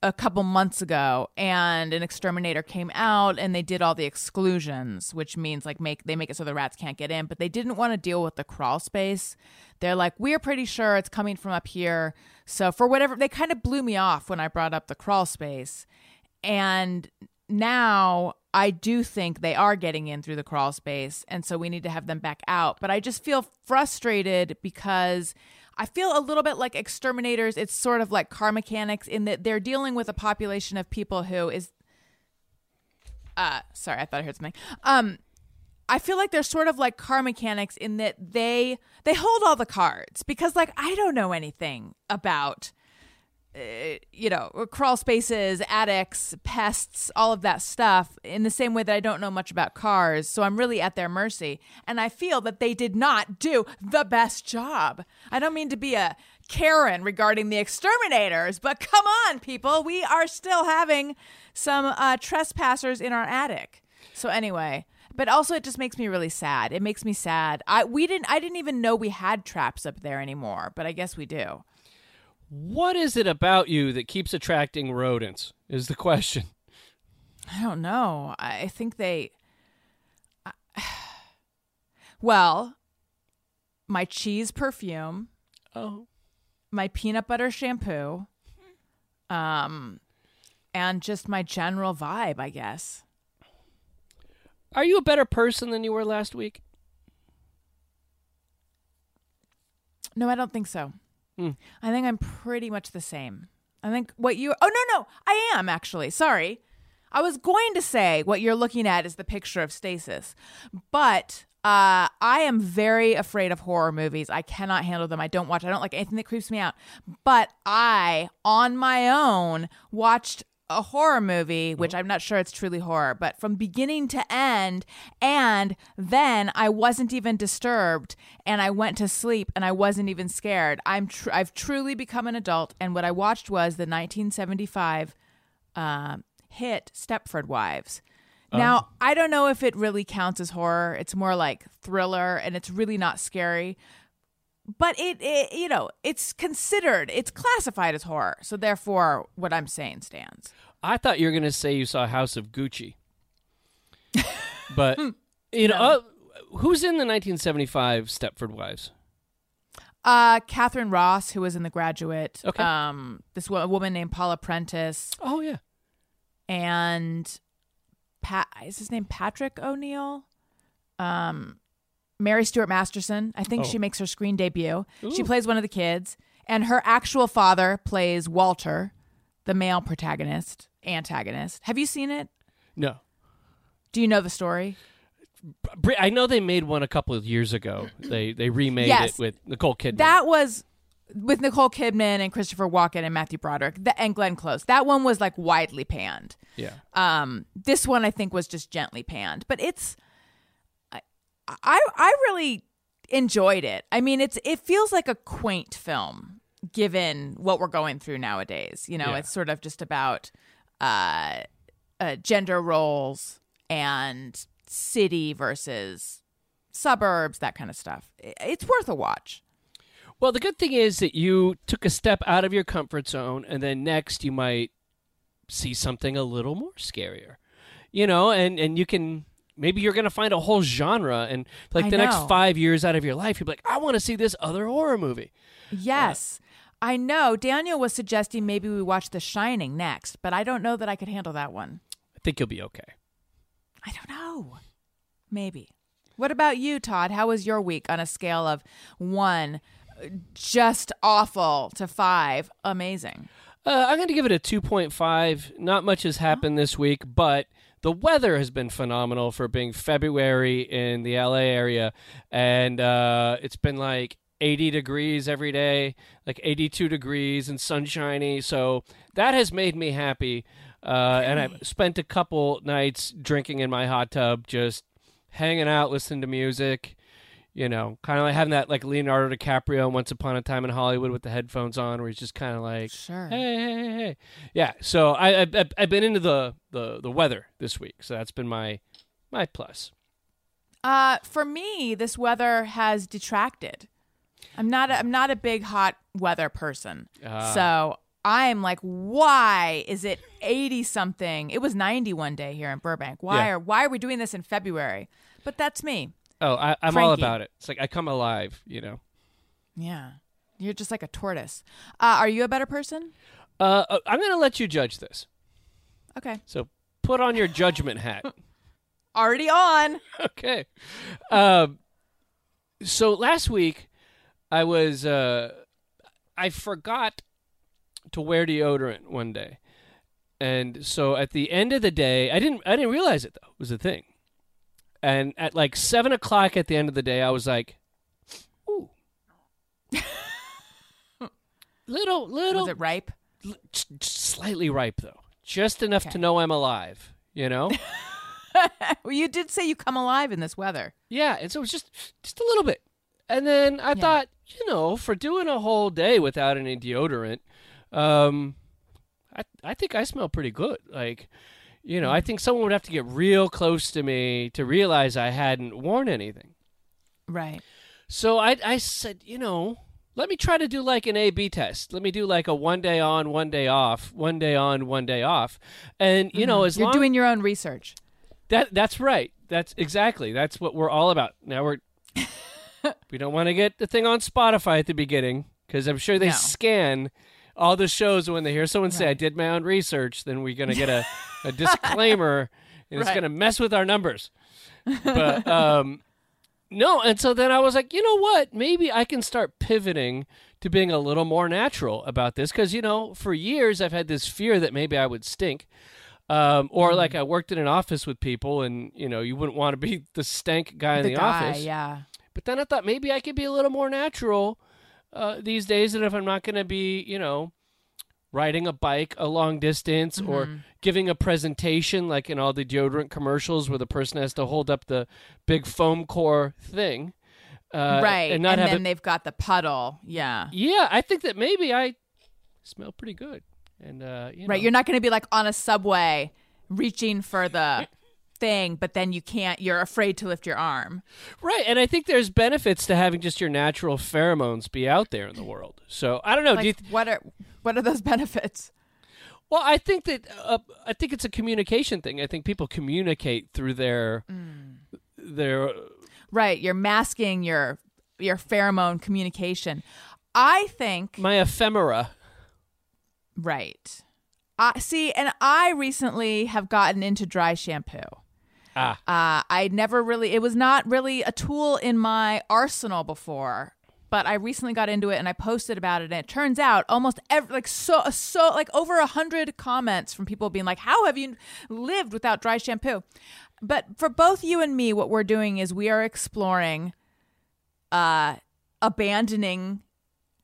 a couple months ago and an exterminator came out and they did all the exclusions, which means like make they make it so the rats can't get in, but they didn't want to deal with the crawl space. They're like, "We're pretty sure it's coming from up here." So for whatever they kind of blew me off when I brought up the crawl space. And now I do think they are getting in through the crawl space, and so we need to have them back out. But I just feel frustrated because I feel a little bit like exterminators. It's sort of like car mechanics in that they're dealing with a population of people who is. Uh, sorry, I thought I heard something. Um, I feel like they're sort of like car mechanics in that they they hold all the cards because like I don't know anything about uh, you know, crawl spaces, attics, pests, all of that stuff in the same way that I don't know much about cars. So I'm really at their mercy. And I feel that they did not do the best job. I don't mean to be a Karen regarding the exterminators, but come on, people. We are still having some uh, trespassers in our attic. So anyway. But also, it just makes me really sad. It makes me sad. I we didn't. I didn't even know we had traps up there anymore. But I guess we do. What is it about you that keeps attracting rodents? Is the question. I don't know. I think they. I- (sighs) Well, my cheese perfume, Oh, my peanut butter shampoo, um, and just my general vibe, I guess. are you a better person than you were last week? No, I don't think so. Hmm. I think I'm pretty much the same. I think what you. Oh no, no, I am actually. Sorry, I was going to say what you're looking at is the picture of stasis, but uh, I am very afraid of horror movies. I cannot handle them. I don't watch. I don't like anything that creeps me out. But I, on my own, watched a horror movie, which I'm not sure it's truly horror, but from beginning to end. And then I wasn't even disturbed and I went to sleep and I wasn't even scared. I'm tr- I've truly become an adult. And what I watched was the 1975 uh, hit Stepford Wives. Now, I don't know if it really counts as horror. It's more like thriller and it's really not scary. But it, it you know, it's considered, it's classified as horror. So therefore, what I'm saying stands. I thought you were going to say you saw House of Gucci. (laughs) but, you know, uh, who's in the 1975 Stepford Wives? Uh, Katharine Ross, who was in The Graduate. Okay. Um, this wo- woman named Paula Prentiss Oh, yeah. and Pat is his name Patrick O'Neal. Um, Mary Stuart Masterson. I think Oh. she makes her screen debut. She plays one of the kids, and her actual father plays Walter, the male protagonist, antagonist. Have you seen it? No. Do you know the story? I know they made one a couple of years ago. They they remade Yes. it with Nicole Kidman. That was with Nicole Kidman and Christopher Walken and Matthew Broderick the, and Glenn Close. That one was like widely panned. yeah. Um, this one I think was just gently panned, but it's I, I really enjoyed it. I mean, it's it feels like a quaint film given what we're going through nowadays. You know, Yeah. it's sort of just about uh, uh, gender roles and city versus suburbs, that kind of stuff. It's worth a watch. Well, the good thing is that you took a step out of your comfort zone, and then next you might see something a little more scarier, you know, and and you can maybe you're going to find a whole genre, and like I the know. next five years out of your life, you'll be like, I want to see this other horror movie. Yes. I know. Daniel was suggesting maybe we watch The Shining next, but I don't know that I could handle that one. I think you'll be okay. I don't know. Maybe. What about you, Todd? How was your week on a scale of one, uh, just awful, to five, amazing? Uh, I'm going to give it a 2.5. Not much has happened this week, but the weather has been phenomenal for being February in the LA area. And uh, it's been like 80 degrees every day, like 82 degrees and sunshiny. So that has made me happy. Uh, and I've spent a couple nights drinking in my hot tub, just hanging out, listening to music. You know, kind of like having that like Leonardo DiCaprio in Once Upon a Time in Hollywood with the headphones on, where he's just kind of like, Sure. hey, hey, hey, hey. Yeah. So I, I I've- been into the, the the weather this week, so that's been my my plus. Uh, for me, this weather has detracted. I'm not. A, I'm not a big hot weather person, Ah. so I'm like, why is it 80 something? It was 90 one day here in Burbank. Why Yeah. are Why are we doing this in February? But that's me. Oh, I, I'm all about it. It's like I come alive, you know. Yeah, you're just like a tortoise. Uh, are you a better person? Uh, uh, I'm gonna let you judge this. Okay, So put on your judgment hat. (laughs) already on. (laughs) okay. Um, so last week, I was uh, I forgot to wear deodorant one day, and so at the end of the day, I didn't I didn't realize it though was a thing, and at like seven o'clock at the end of the day, I was like, ooh. (laughs) little little Was it ripe? l- slightly ripe though just enough Okay. to know i'm alive you know (laughs) Well, you did say you come alive in this weather. Yeah, and so it was just just a little bit. And then I Yeah. thought, you know, for doing a whole day without any deodorant, um I I think I smell pretty good. Like, you know, I mm-hmm. think someone would have to get real close to me to realize I hadn't worn anything. Right. So I I said, you know, let me try to do like an A B test. Let me do like a one day on, one day off, one day on, one day off. And you know, mm-hmm. as You're long doing your own research. that that's right. That's exactly. That's what we're all about. Now we're (laughs) we don't want to get the thing on Spotify at the beginning because I'm sure they No. scan all the shows when they hear someone say I did my own research. Then we're gonna get a, (laughs) a disclaimer, and it's gonna mess with our numbers. But um, no, and so then I was like, you know what? Maybe I can start pivoting to being a little more natural about this because you know, for years I've had this fear that maybe I would stink. Um, or Mm-hmm. like I worked in an office with people, and you know you wouldn't want to be the stank guy in the the guy, office. yeah. But then I thought maybe I could be a little more natural uh, these days, and if I'm not going to be, you know, riding a bike a long distance or Mm-hmm. giving a presentation like in all the deodorant commercials where the person has to hold up the big foam core thing, uh, right. and not have then it. they've got the puddle. Yeah. Yeah, I think that maybe I smell pretty good, and uh, you Right. know. You're not going to be like on a subway reaching for the thing, but then you can't. You're afraid to lift your arm. Right, and I think there's benefits to having just your natural pheromones be out there in the world. So I don't know. do you th- what are what are those (laughs) benefits? well, I think that uh, I think it's a communication thing. I think people communicate through their their Right, you're masking your your pheromone communication. I think my ephemera. right. I see, and I recently have gotten into dry shampoo. Ah, Uh, I never really, it was not really a tool in my arsenal before, but I recently got into it and I posted about it. And it turns out almost every, like, so, so, like over a hundred comments from people being like, How have you lived without dry shampoo? But for both you and me, what we're doing is we are exploring, uh, abandoning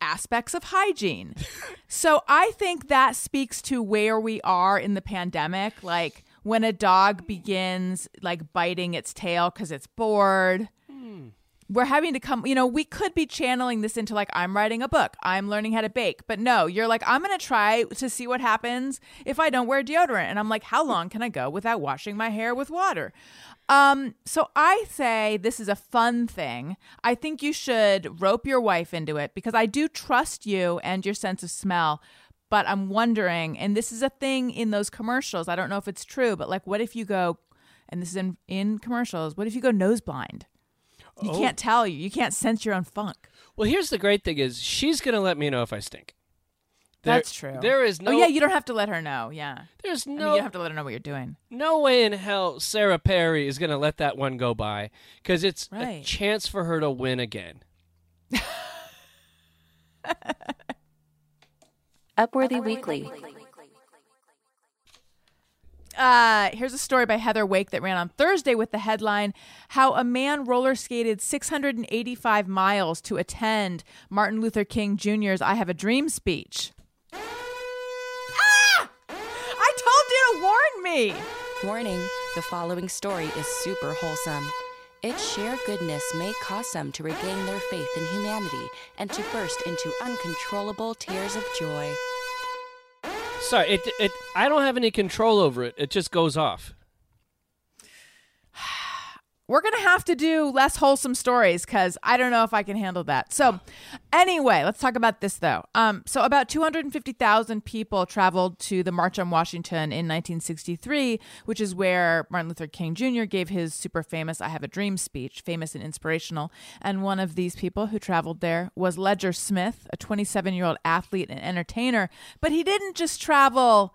aspects of hygiene. (laughs) so I think that speaks to where we are in the pandemic. Like when a dog begins like biting its tail because it's bored. We're having to come, you know, we could be channeling this into like, I'm writing a book, I'm learning how to bake. But no, you're like, I'm going to try to see what happens if I don't wear deodorant. And I'm like, how long can I go without washing my hair with water? Um, so I say this is a fun thing. I think you should rope your wife into it because I do trust you and your sense of smell. But I'm wondering, and this is a thing in those commercials. I don't know if it's true, but like, what if you go, and this is in in commercials. What if you go nose blind? You Oh. can't tell you. You can't sense your own funk. well, here's the great thing: is she's gonna let me know if I stink. There- That's true. There is oh, no. Oh yeah, you don't have to let her know. Yeah. there's I mean, no. you don't have to let her know what you're doing. no way in hell Sarah Perry is gonna let that one go by because it's a chance for her to win again. (laughs) Upworthy Weekly. Uh, here's a story by Heather Wake that ran on Thursday with the headline How a Man Roller Skated 685 Miles to Attend Martin Luther King Jr.'s I Have a Dream speech. Ah! I told you to warn me. Warning the following story is super wholesome. Its sheer goodness may cause some to regain their faith in humanity and to burst into uncontrollable tears of joy. Sorry, it it I don't have any control over it. It just goes off. We're going to have to do less wholesome stories because I don't know if I can handle that. So, anyway, let's talk about this though. Um, so, about 250,000 people traveled to the March on Washington in 1963, which is where Martin Luther King Jr. gave his super famous I Have a Dream speech, famous and inspirational. And one of these people who traveled there was Ledger Smith, a 27 year old athlete and entertainer. But he didn't just travel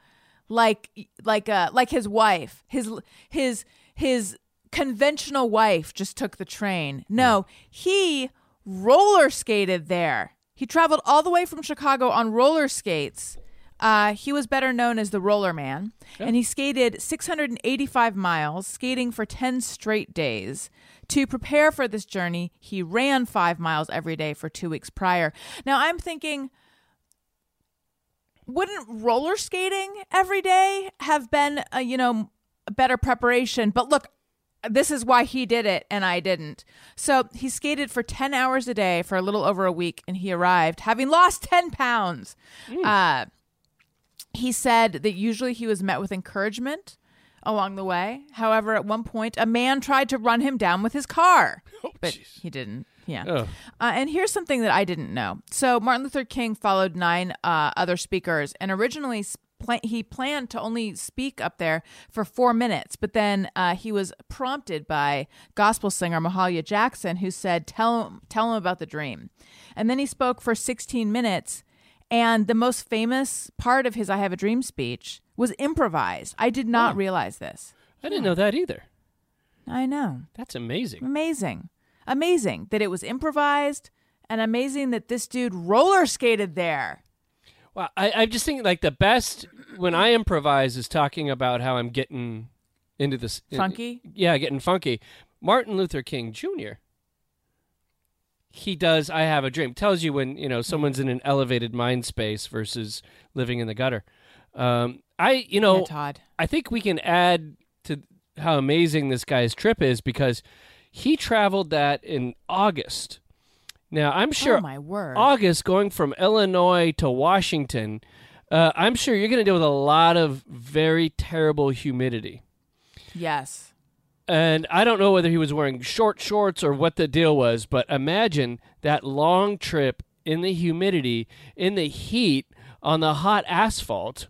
like like uh like his wife his his his conventional wife just took the train. No he roller skated there. He traveled all the way from chicago on roller skates. Uh, he was better known as the roller man. And he skated 685 miles skating for 10 straight days. To prepare for this journey he ran five miles every day for two weeks prior. Now i'm thinking wouldn't roller skating every day have been a, you know a better preparation? But look this is why he did it and I didn't. So he skated for 10 hours a day for a little over a week and he arrived having lost 10 pounds. Uh, he said that usually he was met with encouragement along the way. However, at one point, a man tried to run him down with his car, but jeez. he didn't. Yeah. Oh. Uh, and here's something that I didn't know. So Martin Luther King followed nine uh, other speakers, and originally pla- he planned to only speak up there for four minutes, but then uh, he was prompted by gospel singer Mahalia Jackson, who said, "Tell him, tell him about the dream," and then he spoke for 16 minutes. And the most famous part of his "I Have a Dream" speech was improvised. I did not realize this. I didn't know that either. I know. That's amazing. Amazing. Amazing that it was improvised and amazing that this dude roller skated there. Well, I, I'm just thinking like the best when I improvise is talking about how I'm getting into this Funky? yeah, getting funky. Martin Luther King Jr. He does. I have a dream. Tells you when you know someone's in an elevated mind space versus living in the gutter. Um, I you know Yeah, Todd. I think we can add to how amazing this guy's trip is because he traveled that in August. Now I'm sure oh my word. August going from Illinois to Washington, uh, I'm sure you're going to deal with a lot of very terrible humidity. yes. And I don't know whether he was wearing short shorts or what the deal was, but imagine that long trip in the humidity, in the heat, on the hot asphalt,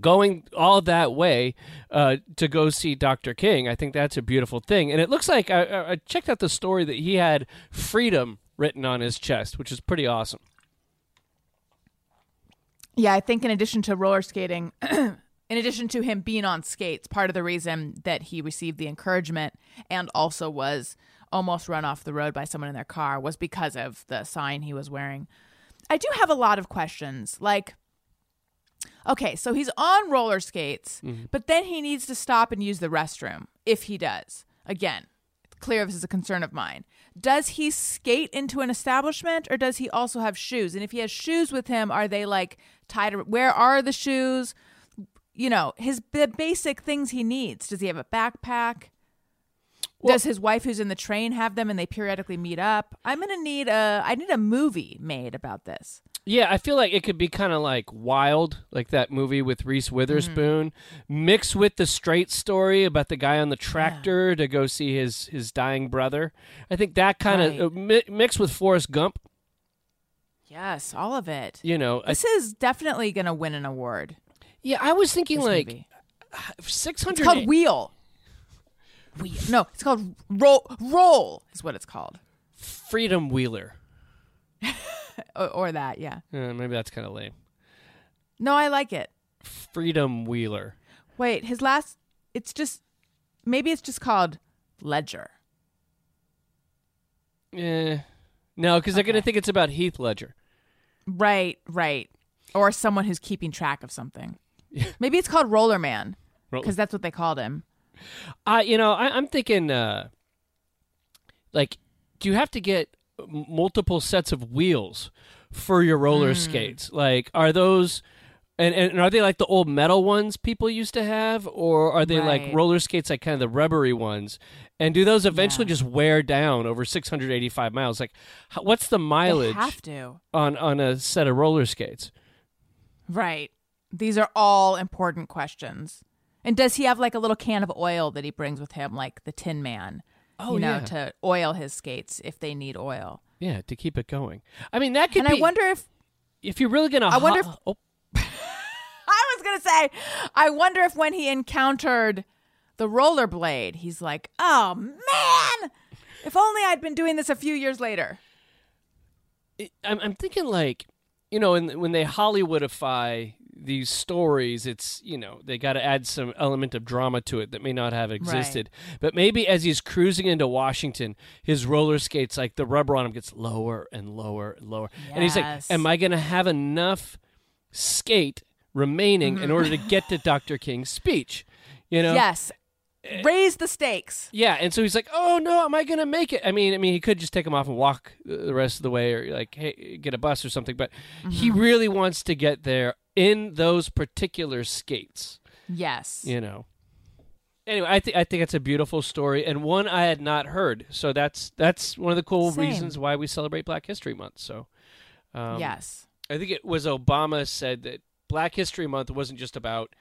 going all that way uh, to go see Dr. King. I think that's a beautiful thing. And it looks like I, I checked out the story that he had freedom written on his chest, which is pretty awesome. Yeah, I think in addition to roller skating, (clears throat) in addition to him being on skates, part of the reason that he received the encouragement and also was almost run off the road by someone in their car was because of the sign he was wearing. I do have a lot of questions. Like, okay, so he's on roller skates, mm-hmm. but then he needs to stop and use the restroom if he does. Again, clear this is a concern of mine. Does he skate into an establishment or does he also have shoes? And if he has shoes with him, are they like tied? Where are the shoes? You know, his the basic things he needs. Does he have a backpack? Does his wife who's in the train have them and they periodically meet up? I'm gonna need a I need a movie made about this. Yeah, I feel like it could be kind of like Wild, like that movie with Reese Witherspoon, mixed with the straight story about the guy on the tractor to go see his his dying brother. I think that kind of Right. uh, mi- mixed with Forrest Gump. Yes, all of it. You know, I, This is definitely gonna win an award. yeah, I was thinking this like movie. six It's hundred. called Wheel. Wheel. No, it's called Roll. Roll is what it's called, Freedom Wheeler. (laughs) or, or that. Yeah. Uh, maybe that's kind of lame. No, I like it. Freedom Wheeler. Wait, his last. It's just maybe it's just called Ledger. Eh, no, because they're gonna think it's about Heath Ledger. Right, right. Or someone who's keeping track of something. (laughs) Maybe it's called Roller Man because that's what they called him. I, you know, I, I'm thinking, uh, like, do you have to get multiple sets of wheels for your roller Hmm. skates? Like, are those, and, and are they like the old metal ones people used to have, or are they like roller skates, like kind of the rubbery ones? And do those eventually Yeah. just wear down over 685 miles? Like, what's the They mileage have to. on on a set of roller skates? Right. These are all important questions. And does he have like a little can of oil that he brings with him, like the Tin Man? Oh, you know, yeah. to oil his skates if they need oil. Yeah, to keep it going. I mean, that could And be. I wonder if if you're really gonna. I wonder ho- if- oh, Was gonna say, I wonder if when he encountered the rollerblade, he's like, "Oh man, if only I'd been doing this a few years later." I'm, I'm thinking like you know in, when they hollywoodify these stories it's you know they got to add some element of drama to it that may not have existed. But maybe as he's cruising into washington his roller skates like the rubber on him gets lower and lower and lower. And he's like am i going to have enough skate remaining in order to get to dr king's speech you know Yes, raise the stakes. yeah, and so he's like, "Oh no, am I gonna make it?" I mean, I mean, he could just take him off and walk the rest of the way, or like, hey, get a bus or something. But he Mm-hmm. really wants to get there in those particular skates, Yes. you know. Anyway, I think I think it's a beautiful story and one I had not heard. So that's that's one of the cool Same. reasons why we celebrate Black History Month. So, um, yes. I think it was Obama said that Black History Month wasn't just about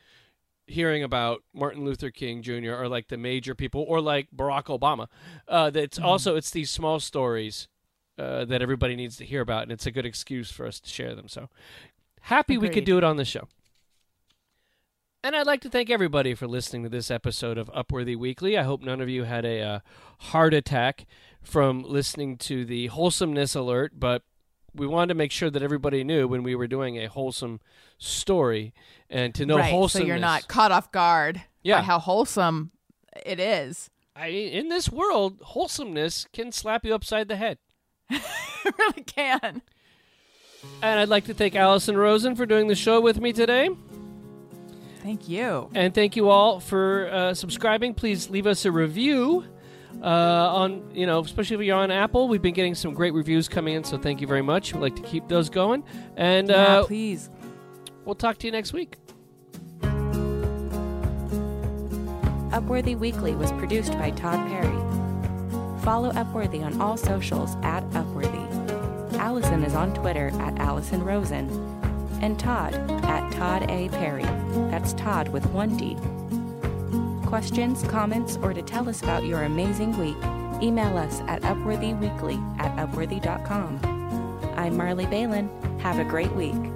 hearing about Martin Luther King Jr. or like the major people or like Barack Obama. Uh, that it's also it's these small stories uh, that everybody needs to hear about, and it's a good excuse for us to share them. So happy we could do it on the show. And I'd like to thank everybody for listening to this episode of Upworthy Weekly. I hope none of you had a uh, heart attack from listening to the wholesomeness alert, but we wanted to make sure that everybody knew when we were doing a wholesome story and to know right. So you're not caught off guard Yeah. by how wholesome it is. I, in this world, wholesomeness can slap you upside the head. (laughs) it really can. And I'd like to thank Alison Rosen for doing the show with me today. Thank you. And thank you all for uh, subscribing. Please leave us a review uh, on, you know, especially if you're on Apple. We've been getting some great reviews coming in, so thank you very much. We'd like to keep those going. And yeah, uh, please. we'll talk to you next week. Upworthy Weekly was produced by Todd Perry. Follow Upworthy on all socials at Upworthy. Alison is on Twitter at Alison Rosen. And Todd at Todd A. Perry. That's Todd with one D. questions, comments, or to tell us about your amazing week, email us at upworthyweekly at upworthy.com. I'm Marley Balin. Have a great week.